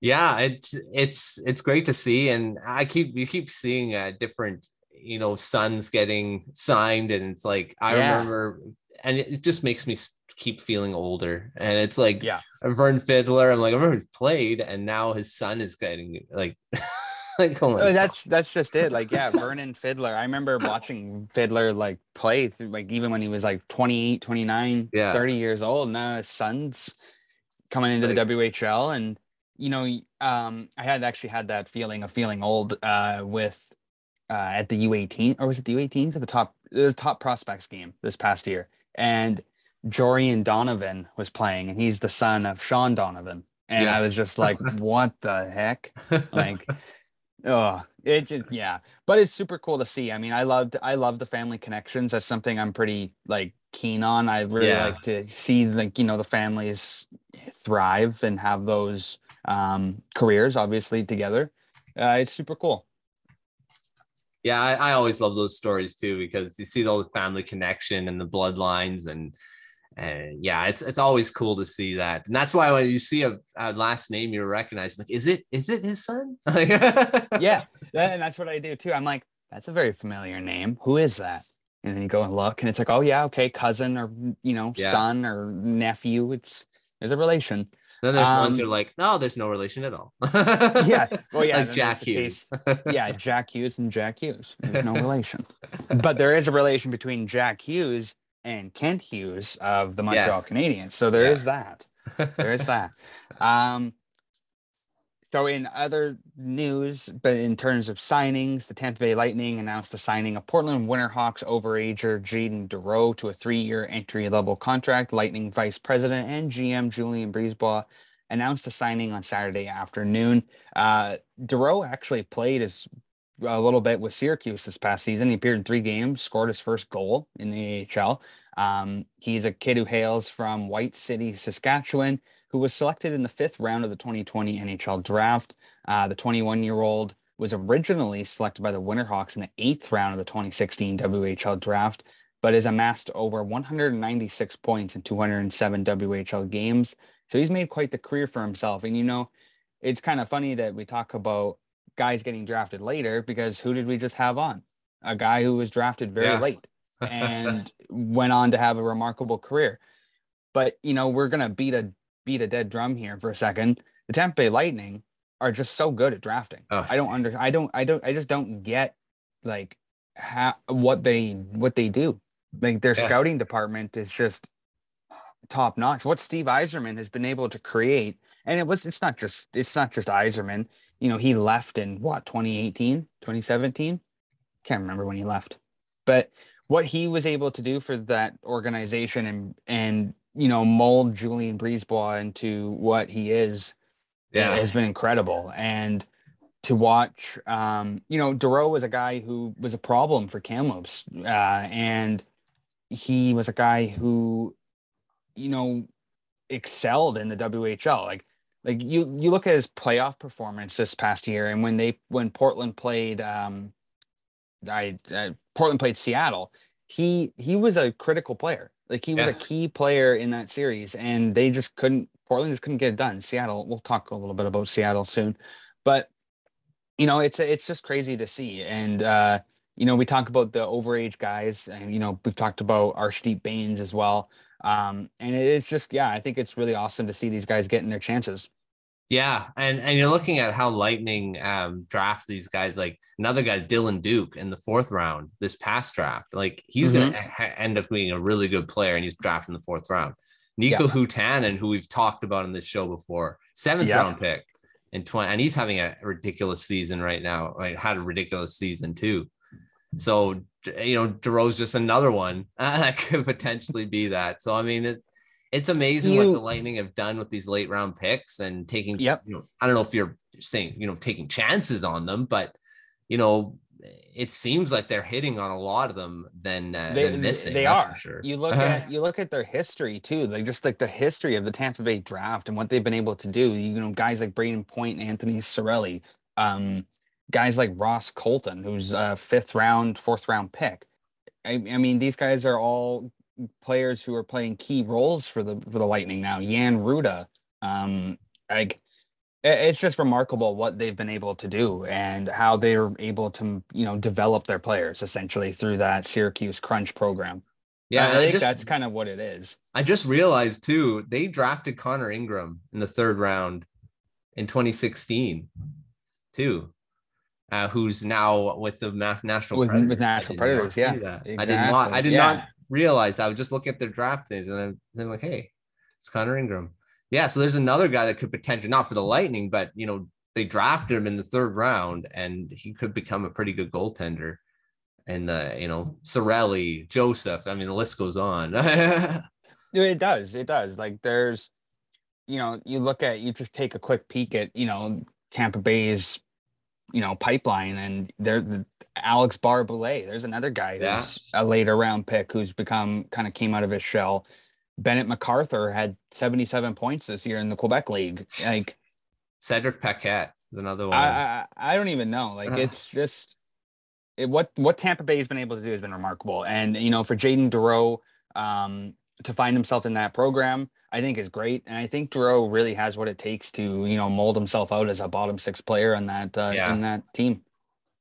Yeah, it's it's it's great to see, and I keep you keep seeing uh, different you know sons getting signed, and it's like I yeah. remember, and it just makes me keep feeling older. And it's like yeah, Vern Fiddler. I'm like I remember he played, and now his son is getting like. like, oh uh, that's that's just it. Like, yeah, Vernon Fiddler. I remember watching Fiddler like play through, like even when he was like 28, 29, yeah. 30 years old. Now his son's coming into the WHL. And, you know, um, I had actually had that feeling of feeling old uh with uh at the U18 or was it the U18 at the top the top prospects game this past year. And Jorian Donovan was playing, and he's the son of Shean Donovan. And yeah. I was just like, what the heck? Like Oh, it just yeah, but it's super cool to see. I mean, I loved I love the family connections. That's something I'm pretty like keen on. I really yeah. like to see like you know the families thrive and have those um, careers obviously together. Uh, it's super cool. Yeah, I, I always love those stories too because you see all the family connection and the bloodlines and and yeah, it's it's always cool to see that, and that's why when you see a, a last name you recognize, like, is it is it his son? yeah, and that's what I do too. I'm like, that's a very familiar name. Who is that? And then you go and look, and it's like, oh yeah, okay, cousin or you know, yeah. son or nephew. It's there's a relation. Then there's um, ones who are like, no, there's no relation at all. yeah. Well, yeah. Like Jack Hughes. yeah, Jack Hughes and Jack Hughes. There's no relation. but there is a relation between Jack Hughes and Kent Hughes of the Montreal yes. Canadiens. So there yeah. is that. There is that. Um, so in other news, but in terms of signings, the Tampa Bay Lightning announced the signing of Portland Winterhawks overager Jaydon Dureau to a three-year entry-level contract. Lightning Vice President and GM Julien BriseBois announced the signing on Saturday afternoon. Uh, Dureau actually played as a little bit with Syracuse this past season. He appeared in three games, scored his first goal in the AHL. Um, he's a kid who hails from White City, Saskatchewan, who was selected in the fifth round of the 2020 NHL draft. Uh, the 21 year old was originally selected by the Winterhawks in the eighth round of the 2016 WHL draft, but has amassed over 196 points in 207 WHL games. So he's made quite the career for himself. And you know, it's kind of funny that we talk about guys getting drafted later because who did we just have on? A guy who was drafted very yeah. late and went on to have a remarkable career. But you know, we're gonna beat a beat a dead drum here for a second. The Tampa Bay Lightning are just so good at drafting. Oh, I don't under I don't I don't I just don't get like how what they what they do. Like their Yeah. scouting department is just top notch. What Steve Yzerman has been able to create, and it was it's not just it's not just Yzerman. You know, he left in what 2018, 2017. Can't remember when he left. But what he was able to do for that organization and and you know mold Julien BriseBois into what he is Yeah. has been incredible. And to watch, um, you know, Dureau was a guy who was a problem for Kamloops, uh, and he was a guy who, you know, excelled in the WHL. Like, like you you look at his playoff performance this past year, and when they when Portland played, um, I uh, Portland played Seattle, he he was a critical player. Like he was a key player in that series, and they just couldn't. Portland just couldn't get it done. Seattle. We'll talk a little bit about Seattle soon, but you know it's it's just crazy to see. And uh, you know we talk about the overage guys, and you know we've talked about Arshdeep Bains as well. Um, and it's just yeah, I think it's really awesome to see these guys getting their chances. Yeah, and and you're looking at how Lightning um, draft these guys. Like another guy, Dylan Duke in the fourth round this past draft. Like he's Mm-hmm. gonna ha- end up being a really good player, and he's drafted in the fourth round. Niko Yeah. Huuhtanen, who we've talked about in this show before, seventh Yeah. round pick in twenty, and he's having a ridiculous season right now. Right, had a ridiculous season too. So you know, Dureau's just another one uh, that could potentially be that. So I mean, it, it's amazing what the Lightning have done with these late round picks and taking. Yep. You know, I don't know if you're saying you know taking chances on them, but you know, it seems like they're hitting on a lot of them than uh, they, than missing. they are. sure. You look at you look at their history too, like just like the history of the Tampa Bay draft and what they've been able to do. You know, guys like Brayden Point, Anthony Cirelli, um, guys like Ross Colton, who's a fifth round, fourth round pick. I, I mean, these guys are all players who are playing key roles for the for the Lightning now. Jan Rutta, um, like it's just remarkable what they've been able to do and how they're able to you know develop their players essentially through that Syracuse Crunch program. yeah, I and I think just that's kind of what it is. I just realized too they drafted Connor Ingram in the third round in 2016 too. Uh, who's now with the National With- Predators. with Nashville Predators, yeah, that. I did not. I did yeah. not realize. I was just looking at their draft things, and I'm, I'm like, hey, it's Connor Ingram. Yeah, so there's another guy that could potentially not for the Lightning, but you know they drafted him in the third round, and he could become a pretty good goaltender. And uh, you know, Cirelli, Joseph. I mean, the list goes on. It does. It does. Like there's, you know, you look at you just take a quick peek at you know Tampa Bay's, you know, pipeline, and there the Alex Barré-Boulet. There's another guy Yeah. who's a later round pick who's become kind of came out of his shell. Bennett MacArthur had 77 points this year in the Quebec League. Like Cedric Paquette is another one. I, I I don't even know. Like it's just it, what what Tampa Bay has been able to do has been remarkable. And you know, for Jaydon Dureau um, to find himself in that program, I think is great. And I think Dureau really has what it takes to you know mold himself out as a bottom six player on that uh, Yeah. in that team.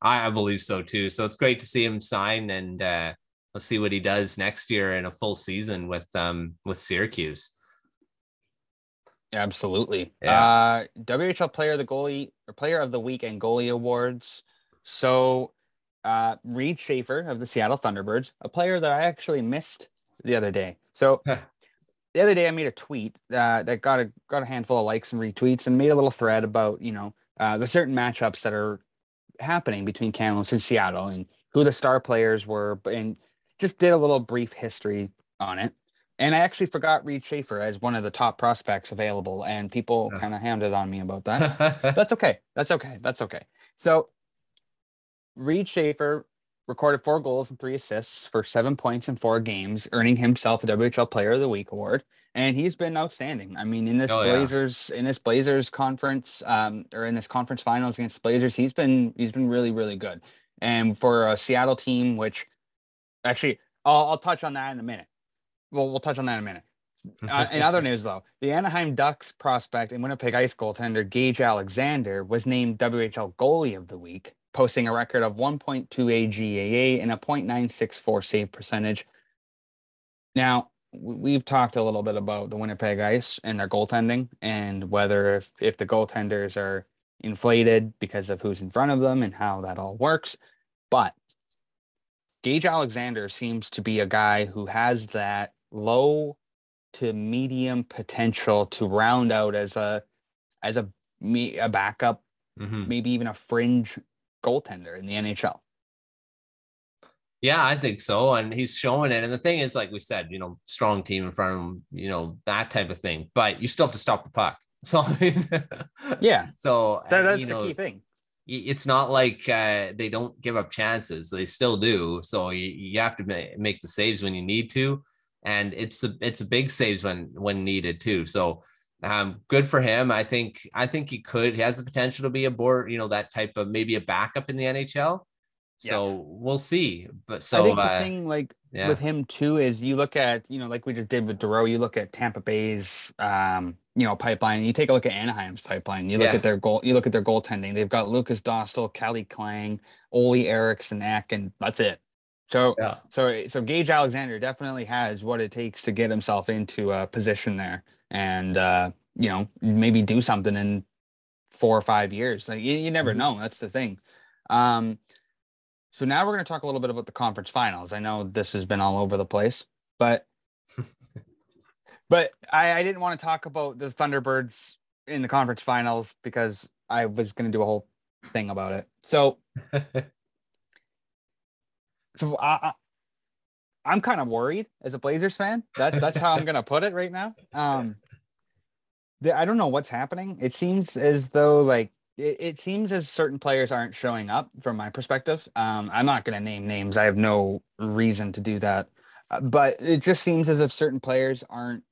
I, I believe so too. So it's great to see him sign, and uh, let's see what he does next year in a full season with um with Syracuse. Absolutely. Yeah. Uh, WHL Player the Goalie or Player of the Week and Goalie Awards. So, uh, Reid Schaefer of the Seattle Thunderbirds, a player that I actually missed the other day. So, the other day I made a tweet uh, that got a got a handful of likes and retweets, and made a little thread about you know uh, the certain matchups that are happening between Kamloops and Seattle, and who the star players were, and just did a little brief history on it. And I actually forgot Reid Schaefer as one of the top prospects available, and people Ugh. kind of hounded on me about that. That's okay. That's okay. That's okay. So Reid Schaefer recorded four goals and three assists for seven points in four games, earning himself the WHL Player of the Week award. And he's been outstanding. I mean, in this Oh, yeah. Blazers, in this Blazers conference, um, or in this conference finals against Blazers, he's been he's been really, really good. And for a Seattle team, which actually I'll, I'll touch on that in a minute. Well, we'll touch on that in a minute. Uh, in other news, though, the Anaheim Ducks prospect and Winnipeg Ice goaltender Gage Alexander was named WHL Goalie of the Week, posting a record of 1.28 GAA and a .964 save percentage. Now, we've talked a little bit about the Winnipeg Ice and their goaltending and whether if, if the goaltenders are inflated because of who's in front of them and how that all works. But Gage Alexander seems to be a guy who has that low to medium potential to round out as a as a me a backup, Mhm. maybe even a fringe goaltender in the NHL. Yeah, I think so. And he's showing it. And the thing is, like we said, you know, strong team in front of him, you know, that type of thing. But you still have to stop the puck. So, I mean, Yeah, so that, that's you the know, key thing. it's not like uh, they don't give up chances. They still do. So you, you have to ma- make the saves when you need to, and it's the it's a big saves when when needed too. So um, good for him. I think I think he could. He has the potential to be a board. You know that type of maybe a backup in the NHL. So we'll see. But so I think the uh, thing like yeah. with him too is you look at you know like we just did with Dureau, you look at Tampa Bay's um you know pipeline. You take a look at Anaheim's pipeline. You look Yeah. at their goal. You look at their goaltending. They've got Lukas Dostal, Calle Clang, Olle Eriksson, Ek, and that's it. So yeah. so so Gage Alexander definitely has what it takes to get himself into a position there, and uh, you know maybe do something in four or five years. Like you, you never Mhm. know. That's the thing. Um, so now we're going to talk a little bit about the conference finals. I know this has been all over the place, but but I, I didn't want to talk about the Thunderbirds in the conference finals because I was going to do a whole thing about it. So so I, I I'm kind of worried as a Blazers fan. That that's how I'm gonna put it right now. Um, the, I don't know what's happening. It seems as though like it, it seems as certain players aren't showing up from my perspective. Um, I'm not gonna name names. I have no reason to do that, Uh, but it just seems as if certain players aren't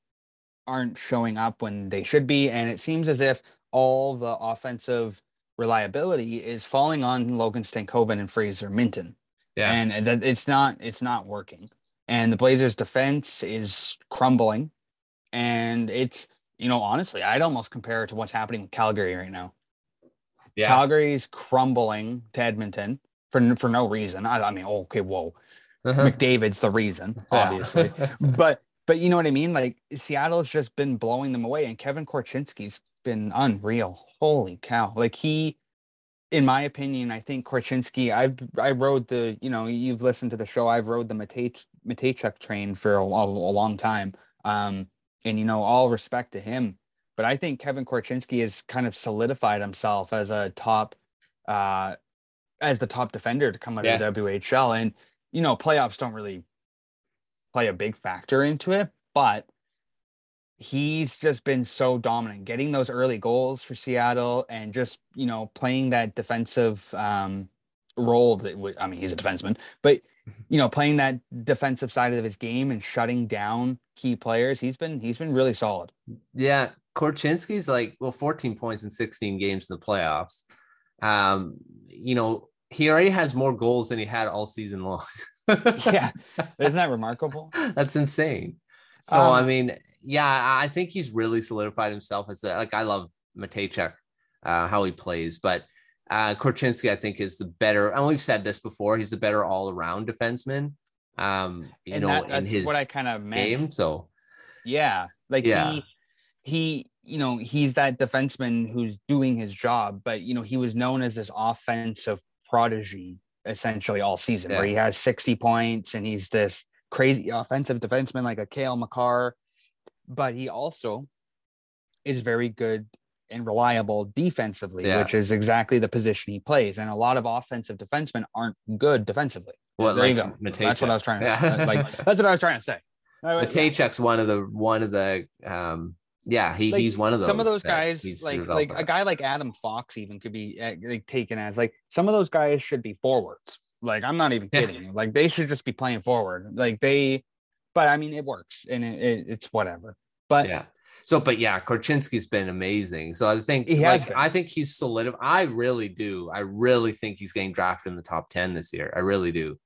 aren't showing up when they should be, and it seems as if all the offensive reliability is falling on Logan Stankoven and Fraser Minten yeah. and that it's not it's not working and the blazers defense is crumbling and it's you know honestly i'd almost compare it to what's happening with calgary right now. Yeah. calgary's crumbling to edmonton for for no reason. I, I mean okay whoa mcdavid's the reason obviously. But but you know what i mean? Like seattle's just been blowing them away and kevin korchinski's been unreal. Holy cow. Like he in my opinion, I think Korchinski, I've I rode the, you know, you've listened to the show. I've rode the Matej Mateychuk train for a, a, a long time. Um, and you know, all respect to him. But I think Kevin Korchinski has kind of solidified himself as a top uh as the top defender to come out Yeah. of the WHL. And, you know, playoffs don't really play a big factor into it, but he's just been so dominant getting those early goals for Seattle and just you know playing that defensive um role that I mean he's a defenseman but you know playing that defensive side of his game and shutting down key players he's been he's been really solid Yeah, Korchinski's like well, 14 points in 16 games in the playoffs. Um, you know, he already has more goals than he had all season long. yeah isn't that remarkable That's insane. So I Um, mean, yeah, I I think he's really solidified himself as that. Like I love Mateychuk, uh, how he plays, but uh, Korchinski, I think, is the better. And we've said this before. He's the better all-around defenseman. Um, you and know, that, in his what I kind of game. So Yeah, like Yeah. he he you know he's that defenseman who's doing his job, but you know he was known as this offensive prodigy essentially all season, where he has sixty points and he's this crazy offensive defenseman like a Cale Makar, but he also is very good and reliable defensively, Yeah. which is exactly the position he plays. And a lot of offensive defensemen aren't good defensively. What there like you go. That's what I was trying to Yeah. say. Like that's what I was trying to say. Mateychuk's one of the one of the um yeah he, Like, he's one of those Some of those guys, like like a guy like Adam Fox, even could be uh, like taken as like some of those guys should be forwards. Like I'm not even kidding. Like they should just be playing forward. Like they, but I mean it works and it, it, it's whatever. But yeah so but yeah korchinski's been amazing so i think He like been. i think he's solid i really do i really think he's getting drafted in the top 10 this year i really do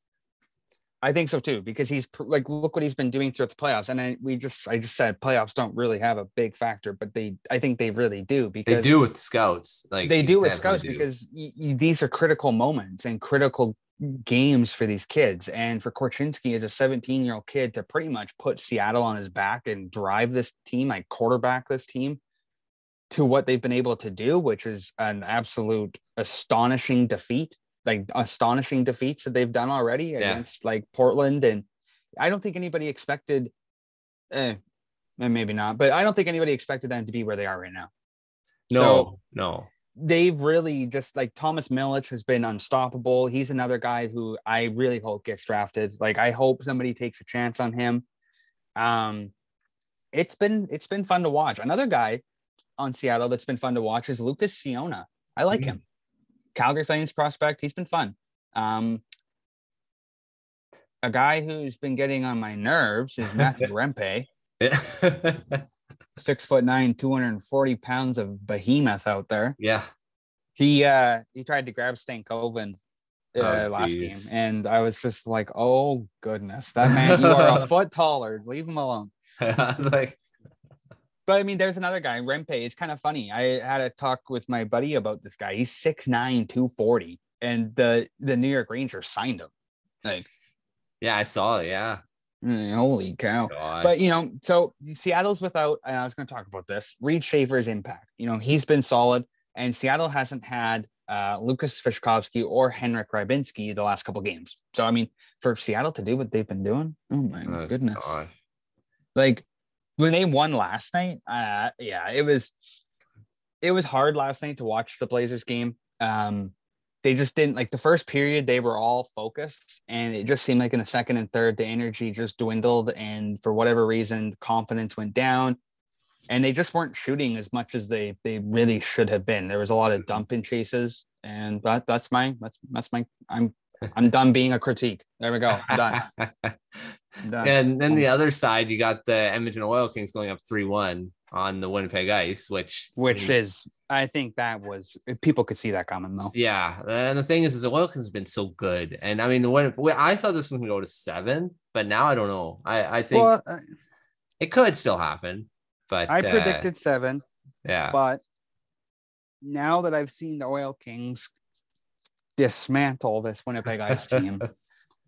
I think so too because he's like look what he's been doing throughout the playoffs. And I, we just I just said playoffs don't really have a big factor, but they I think they really do because they do with scouts like they do with scouts do. because y- y- these are critical moments and critical games for these kids. And for Korchinski as a 17 year old kid to pretty much put Seattle on his back and drive this team, like quarterback this team to what they've been able to do, which is an absolute astonishing defeat. Like astonishing defeats that they've done already Yeah. against like Portland, and I don't think anybody expected. Eh, eh, maybe not, but I don't think anybody expected them to be where they are right now. No, So- no. they've really just like Thomas Milic has been unstoppable. He's another guy who I really hope gets drafted. Like I hope somebody takes a chance on him. Um it's been it's been fun to watch. Another guy on Seattle that's been fun to watch is Lucas Ciona. I like Mm. him. Calgary Flames prospect. He's been fun. Um a guy who's been getting on my nerves is Matthew Rempe, six foot nine, 240 pounds of behemoth out there. yeah. he uh he tried to grab Stankoven uh, Oh, last game, and I was just like, "Oh goodness, that man! You are a foot taller. Leave him alone." like But I mean, there's another guy, Rempe. It's kind of funny. I had a talk with my buddy about this guy. He's 6'9", 240, and the the New York Rangers signed him. Like, yeah, I saw it. Yeah. mm, holy cow! Gosh. But you know, so Seattle's without. And I was going to talk about this. Reid Schaefer's impact. You know, he's been solid, and Seattle hasn't had uh, Lukas Svejkovsky or Henrik Rybinski the last couple games. So I mean, for Seattle to do what they've been doing, oh my Oh, goodness! gosh. Like when they won last night, uh, yeah, it was it was hard last night to watch the Blazers game. Um, they just didn't like the first period. They were all focused, and it just seemed like in the second and third, the energy just dwindled, and for whatever reason, confidence went down, and they just weren't shooting as much as they they really should have been. There was a lot of dump and chases, and that that's my that's that's my I'm I'm done being a critique. There we go. I'm done. I'm done. and then the other side, you got the Edmonton Oil Kings going up 3 1 on the Winnipeg Ice, which, which is I think that was people could see that coming though. yeah. And the thing is, is the Oil Kings have been so good. And I mean, when, when I thought this was going to go to seven, but now I don't know. I, I think Well, uh, it could still happen. But I uh, predicted seven, yeah. but now that I've seen the Oil Kings dismantle this Winnipeg Ice team,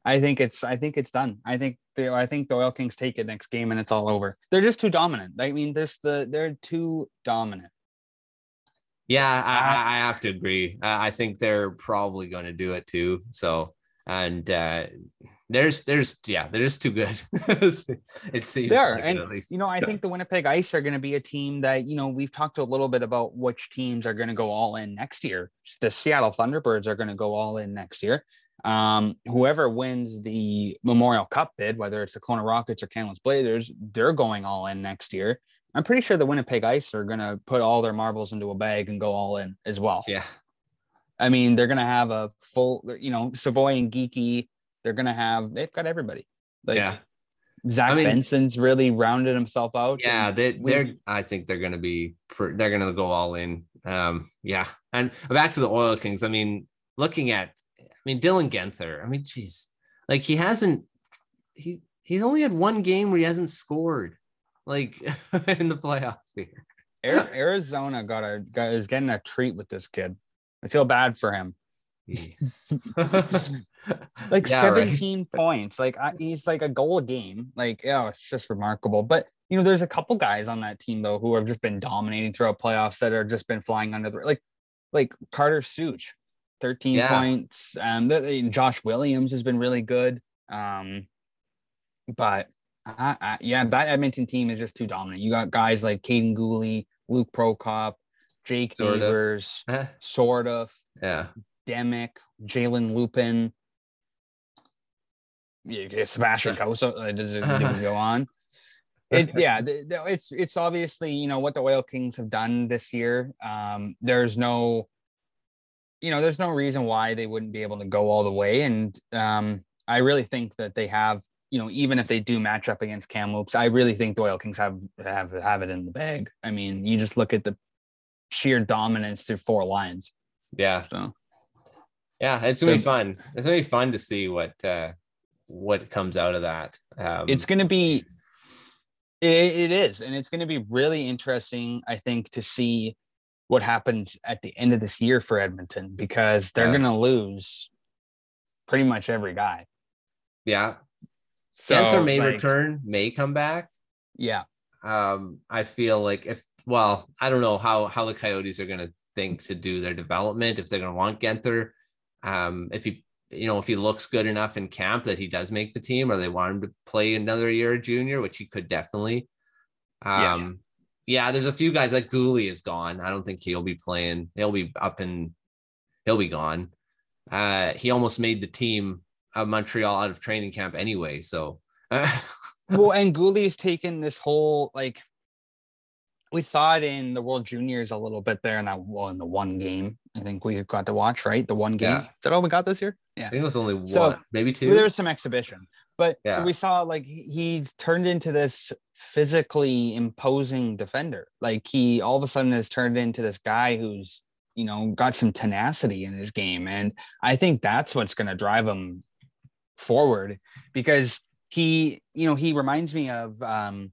I think it's I think it's done. I think the I think the Oil Kings take it next game and it's all over. They're just too dominant. I mean, there's the they're too dominant. Yeah, I, uh, I- I have to agree. I think they're probably going to do it too. So, and uh, there's, there's, yeah, they're just too good. it seems They are, like and at least. you know, I think the Winnipeg Ice are going to be a team that you know we've talked a little bit about which teams are going to go all in next year. The Seattle Thunderbirds are going to go all in next year. Um, whoever wins the Memorial Cup bid, whether it's the Kelowna Rockets or Kamloops Blazers, they're going all in next year. I'm pretty sure the Winnipeg Ice are going to put all their marbles into a bag and go all in as well. yeah, I mean, they're going to have a full, you know, Savoie and Geekie. They're going to have, they've got everybody. Like, yeah, Zach I mean- Benson's really rounded himself out. yeah. they, they're. I think they're going to be, they're going to go all in. Um, yeah. And back to the Oil Kings. I mean, looking at, I mean, Dylan Guenther. I mean, geez, like he hasn't, he, he's only had one game where he hasn't scored, like in the playoffs here. Arizona got a got, is getting a treat with this kid. I feel bad for him. Like Yeah, right. 17 points. Like I, he's like a goal a game. Like, oh, it's just remarkable. But you know, there's a couple guys on that team though who have just been dominating throughout playoffs that are just been flying under the like like Carter Souch, 13 Yeah. points. Um Josh Williams has been really good. Um but I, I, yeah, that Edmonton team is just too dominant. You got guys like Kaiden Guhle, Luke Prokop, Jake Sort of. Neighbours, Eh, sort of, yeah. Demick, Jalen Luypen, yeah, Sebastian Cossa. Uh, does it, does it go on? It, yeah, it's it's obviously you know what the Oil Kings have done this year. Um, there's no, you know, there's no reason why they wouldn't be able to go all the way, and um, I really think that they have. You know, even if they do match up against Kamloops, I really think the Oil Kings have have have it in the bag. I mean, you just look at the sheer dominance through four lines. Yeah. So Yeah. It's gonna be fun. It's gonna be fun to see what uh what comes out of that. Um it's to be it, it is and it's to be really interesting i think to see what happens at the end of this year for edmonton because they're Yeah. to lose pretty much every guy yeah. so Guenther may like, return, may come back. yeah Um, I feel like if well, I don't know how how the Coyotes are gonna think to do their development, if they're gonna want Guenther um, if he you know if he looks good enough in camp that he does make the team, or they want him to play another year junior, which he could definitely. Um, yeah, yeah there's a few guys like Guhle is gone. I don't think he'll be playing. He'll be up and he'll be gone. Uh, he almost made the team of Montreal out of training camp anyway. So, well, and Guhle's taken this whole like we saw it in the World Juniors a little bit there in that well in the one game. I think we got to watch right the one game. Yeah. That all we got this year? Yeah, I think it was only one, so, maybe two. There was some exhibition, but yeah. we saw like he turned into this physically imposing defender. Like he all of a sudden has turned into this guy who's you know got some tenacity in his game, and I think that's what's going to drive him forward because he you know he reminds me of um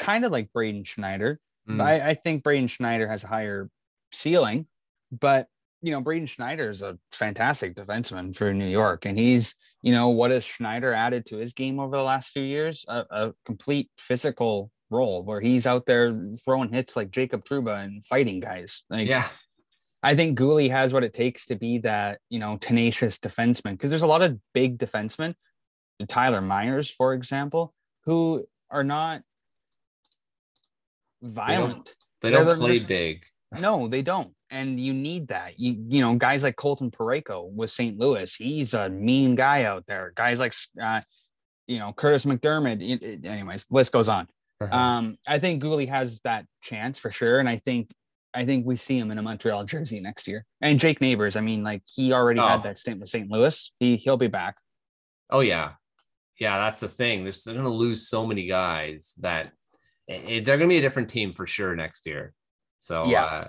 kind of like Braden Schneider. Mm. I, I think Braden Schneider has a higher ceiling, but you know, Braden Schneider is a fantastic defenseman for New York. And he's, you know, what has Schneider added to his game over the last few years? A, a complete physical role where he's out there throwing hits like Jacob Trouba and fighting guys. Like, yeah. I think Guhle has what it takes to be that, you know, tenacious defenseman because there's a lot of big defensemen, Tyler Myers, for example, who are not violent. They don't, they don't play big. No, they don't. And you need that. You you know, guys like Colton Parayko with St. Louis, he's a mean guy out there. Guys like uh, you know, Kurtis MacDermid. It, it, anyways, list goes on. Uh-huh. Um, I think Guhle has that chance for sure, and I think I think we see him in a Montreal jersey next year. And Jake Neighbours, I mean, like he already oh. had that stint with St. Louis. He he'll be back. Oh yeah, yeah. That's the thing. They're, they're going to lose so many guys that it, they're going to be a different team for sure next year. So yeah, uh,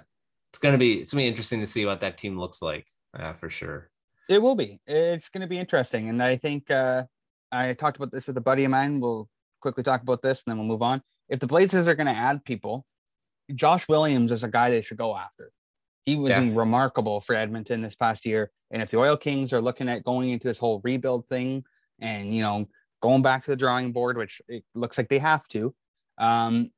it's going to be it's going to be interesting to see what that team looks like uh, for sure. It will be. It's going to be interesting, and I think uh, I talked about this with a buddy of mine. We'll quickly talk about this, and then we'll move on. If the Blazers are going to add people, Josh Williams is a guy they should go after. He was yeah. remarkable for Edmonton this past year. And if the Oil Kings are looking at going into this whole rebuild thing and, you know, going back to the drawing board, which it looks like they have to, um,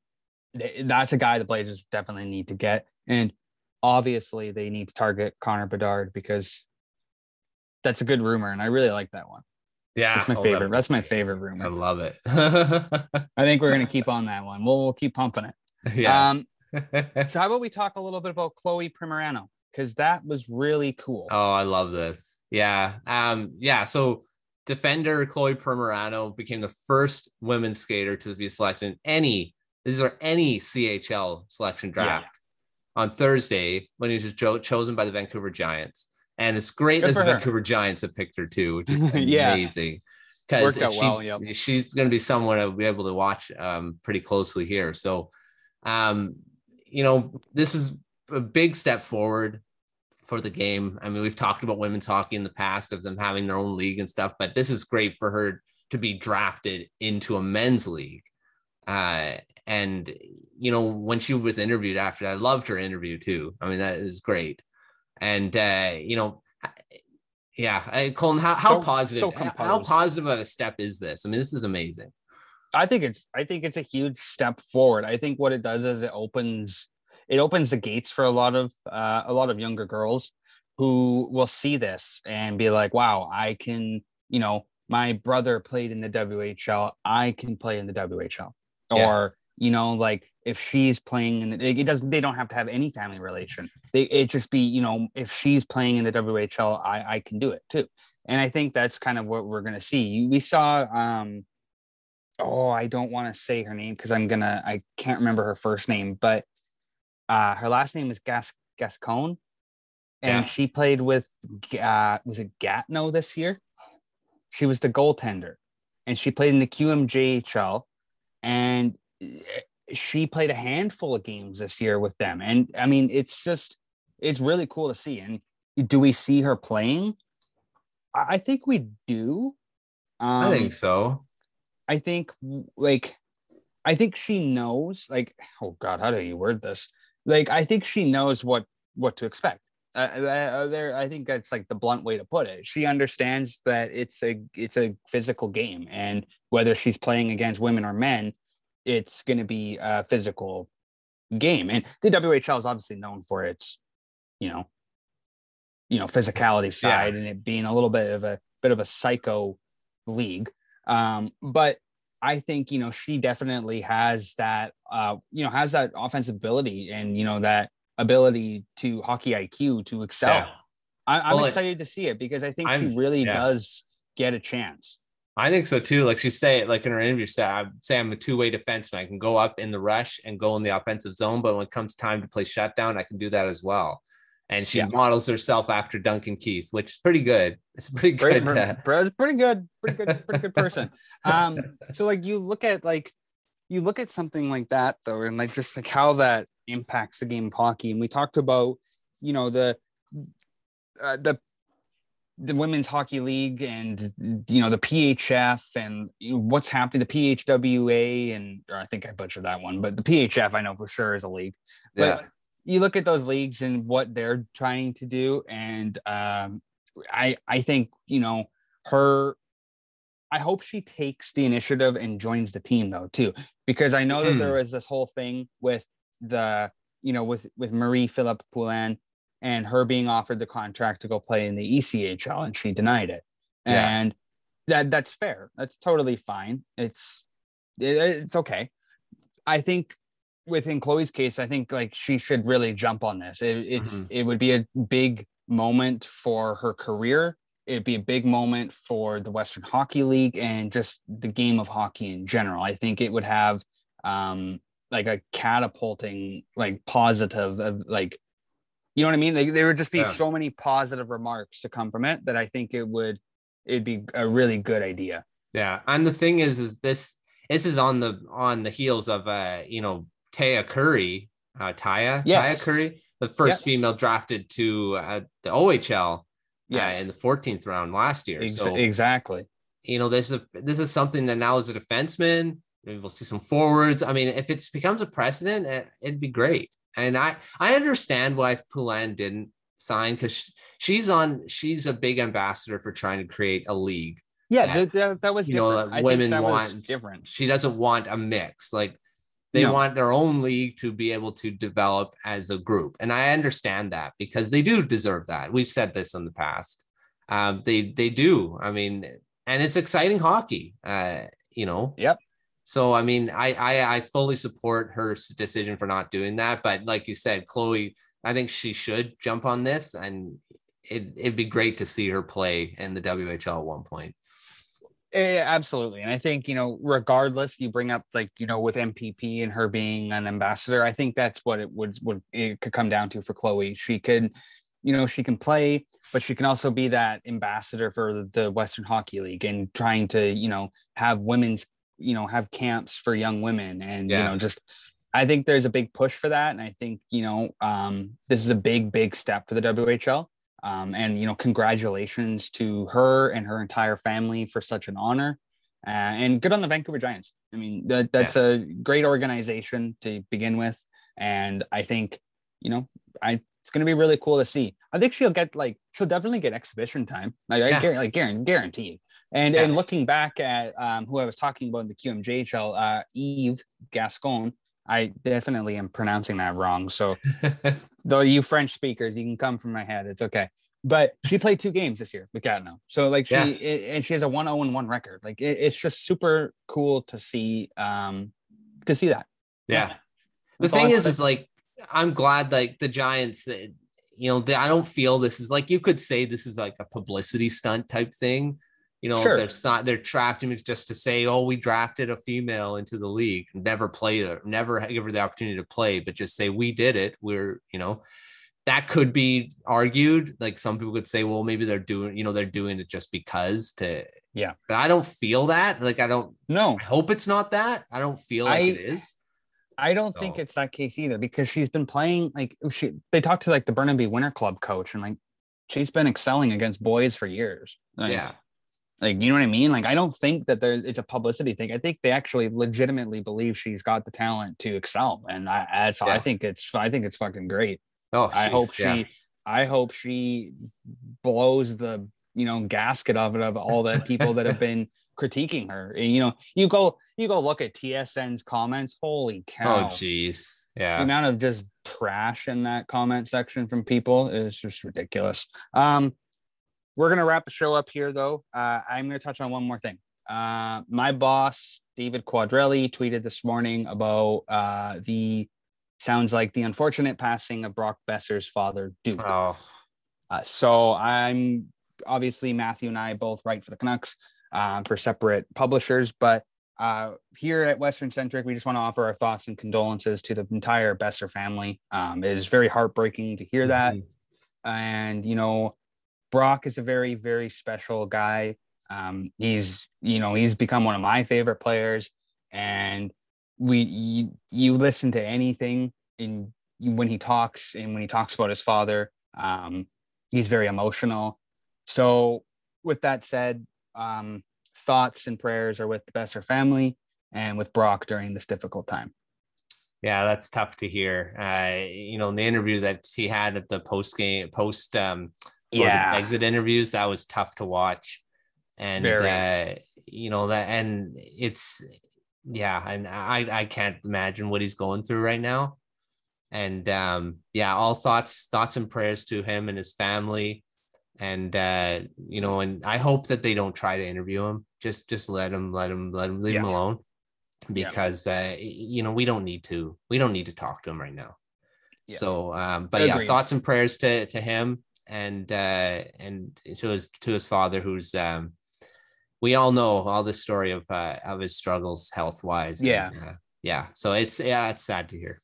that's a guy the Blazers definitely need to get. And obviously, they need to target Connor Bedard because that's a good rumor, and I really like that one. Yeah, that's my oh, favorite. That's my favorite rumor. I love it. I think we're gonna keep on that one. We'll, we'll keep pumping it. Yeah. Um, so how about we talk a little bit about Chloe Primerano because that was really cool. Oh, I love this. Yeah. Um. Yeah. So defender Chloe Primerano became the first women's skater to be selected in any these are any CHL selection draft yeah. on Thursday when he was cho- chosen by the Vancouver Giants. And it's great that the Vancouver Giants have picked her too, which is amazing. Because she, well, yep. she's going to be someone I'll be able to watch um, pretty closely here. So, um, you know, this is a big step forward for the game. I mean, we've talked about women's hockey in the past of them having their own league and stuff, but this is great for her to be drafted into a men's league. Uh, and you know, when she was interviewed after that, I loved her interview too. I mean, that is great. And uh, you know, yeah, I, Colton, how, how so, positive, so how positive of a step is this? I mean, this is amazing. I think it's I think it's a huge step forward. I think what it does is it opens it opens the gates for a lot of uh, a lot of younger girls who will see this and be like, wow, I can, you know, my brother played in the WHL, I can play in the WHL. Yeah. Or, you know, like if she's playing in the, it doesn't, they don't have to have any family relation. They, it just be, you know, if she's playing in the WHL, I, I can do it too. And I think that's kind of what we're going to see. We saw, um, oh, I don't want to say her name because I'm going to, I can't remember her first name, but uh, her last name is Gas Gascon, and yeah. she played with uh, was it Gatineau this year? She was the goaltender, and she played in the QMJHL, and eh, she played a handful of games this year with them. And I mean, it's just it's really cool to see. And do we see her playing? I think we do. Um, I think um, so. I think like I think she knows like oh god, how do you word this? Like I think she knows what what to expect. Uh, uh, there, I think that's like the blunt way to put it. She understands that it's a it's a physical game, and whether she's playing against women or men, it's going to be a physical game. And the WHL is obviously known for its, you know, you know physicality side yeah. and it being a little bit of a bit of a psycho league. Um, but I think you know she definitely has that uh, you know has that offensive ability and you know that ability to hockey IQ to excel. Yeah. I, am well, excited to see it because I think I'm, she really yeah. does get a chance. I think so too. Like she say, like in her interview, said, I say I'm a two way defenseman. I can go up in the rush and go in the offensive zone, but when it comes time to play shutdown, I can do that as well. And she yeah. models herself after Duncan Keith, which is pretty good. It's pretty good. Pretty, uh, pretty good. Pretty good. Pretty good person. Um, so like you look at like you look at something like that though, and like just like how that impacts the game of hockey. And we talked about, you know, the uh, the the women's hockey league and you know the PHF and what's happening the PHWA and I think I butchered that one but the PHF I know for sure is a league but yeah. You look at those leagues and what they're trying to do and um, I I think you know her I hope she takes the initiative and joins the team though too because I know that there hmm. was this whole thing with the you know with with Marie Philip Poulin and her being offered the contract to go play in the ECHL and she denied it. Yeah. And that that's fair. That's totally fine. It's it, it's okay. I think within Chloe's case, I think like she should really jump on this. It, it's mm-hmm. it would be a big moment for her career. It'd be a big moment for the Western Hockey League and just the game of hockey in general. I think it would have um like a catapulting like positive of like you know what I mean? Like, there would just be yeah. so many positive remarks to come from it that I think it would it'd be a really good idea. Yeah, and the thing is, is this this is on the on the heels of uh you know Taya Currie, uh, Taya yes. Taya Currie, the first yep. female drafted to uh, the OHL. Yes. Uh, in the 14th round last year. Ex- so exactly. You know, this is a, this is something that now is a defenseman, maybe we'll see some forwards. I mean, if it becomes a precedent, it, it'd be great. And I I understand why Poulin didn't sign because she's on she's a big ambassador for trying to create a league. Yeah, that, that, that was you different. know women want different. She doesn't want a mix like they no. want their own league to be able to develop as a group and i understand that because they do deserve that we've said this in the past um, they they do i mean and it's exciting hockey uh, you know yep so I mean, I, I I fully support her decision for not doing that. But like you said, Chloe, I think she should jump on this, and it it'd be great to see her play in the WHL at one point. Yeah, absolutely. And I think, you know, regardless, you bring up like, you know, with MPP and her being an ambassador, I think that's what it would would it could come down to for Chloe. She could, you know, she can play, but she can also be that ambassador for the Western Hockey League and trying to, you know, have women's you know have camps for young women and yeah. you know just i think there's a big push for that and i think you know um, this is a big big step for the whl um, and you know congratulations to her and her entire family for such an honor uh, and good on the vancouver giants i mean that, that's yeah. a great organization to begin with and i think you know i it's going to be really cool to see i think she'll get like she'll definitely get exhibition time like yeah. i like guaranteed and yeah. and looking back at um, who I was talking about in the QMJHL, uh, Eve Gascon, I definitely am pronouncing that wrong. So, though you French speakers, you can come from my head. It's okay. But she played two games this year with Gatineau. So like she yeah. it, and she has a 1 0 1 record. Like it, it's just super cool to see um to see that. Yeah. yeah. The thing is, is like I'm glad like the Giants that you know, they, I don't feel this is like you could say this is like a publicity stunt type thing you know, sure. they're not they're drafting just to say, oh, we drafted a female into the league, never play her, never give her the opportunity to play, but just say we did it. We're, you know, that could be argued. Like some people could say, well, maybe they're doing, you know, they're doing it just because to yeah. But I don't feel that. Like I don't no I hope it's not that. I don't feel like I, it is. I don't so. think it's that case either because she's been playing like oh, she they talked to like the Burnaby Winter Club coach and like she's been excelling against boys for years. Like, yeah. Like, you know what I mean? Like, I don't think that there it's a publicity thing. I think they actually legitimately believe she's got the talent to excel, and I, I, yeah. I think it's, I think it's fucking great. Oh, I hope she. I hope she blows the, you know, gasket of it of all the people that have been critiquing her. And, you know, you go, you go look at TSN's comments. Holy cow! Oh, jeez, yeah. The amount of just trash in that comment section from people is just ridiculous. Um, we're gonna wrap the show up here, though. Uh, I'm gonna touch on one more thing. Uh, my boss, David Quadrelli, tweeted this morning about uh, the sounds like the unfortunate passing of Brock Boeser's father, Duke. Oh, Uh, so I'm obviously Matthew and I both write for the Canucks uh, for separate publishers, but uh, here at Western Centric, we just want to offer our thoughts and condolences to the entire Besser family. Um, it is very heartbreaking to hear that, Mhm. and you know, Brock is a very very special guy. Um, he's you know he's become one of my favorite players, and we you, you listen to anything in when he talks and when he talks about his father. Um, he's very emotional. So, with that said, um, thoughts and prayers are with the Boeser family and with Brock during this difficult time. Yeah, that's tough to hear. Uh, you know, in the interview that he had at the post game, post um, Yeah. exit interviews, that was tough to watch. And uh, you know that, and it's yeah, and I I can't imagine what he's going through right now. And um, yeah, all thoughts thoughts and prayers to him and his family. And uh, you know, and I hope that they don't try to interview him. Just just let him let him let him leave him Yeah. alone Yeah. because uh, you know we don't need to we don't need to talk to him right now. Yeah. So, um, but yeah, thoughts and prayers to to him and uh, and to his to his father, who's um, we all know all the story of uh, of his struggles health wise. Yeah. uh, yeah. So it's yeah, it's sad to hear.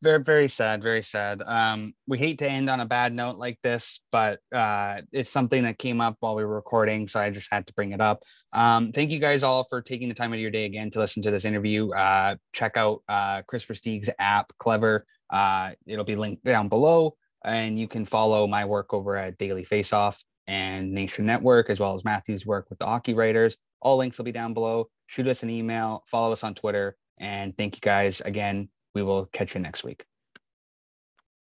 Very, very sad, very sad. Um, we hate to end on a bad note like this, but uh, it's something that came up while we were recording, so I just had to bring it up. Um, thank you guys all for taking the time of your day again to listen to this interview. Uh, check out uh, Kris Versteeg's app, KLEVR. Uh, it'll be linked down below, and you can follow my work over at Daily Face Off and Nation Network, as well as Matthew's work with the Hockey Writers. All links will be down below. Shoot us an email, follow us on Twitter, and thank you guys again. We will catch you next week.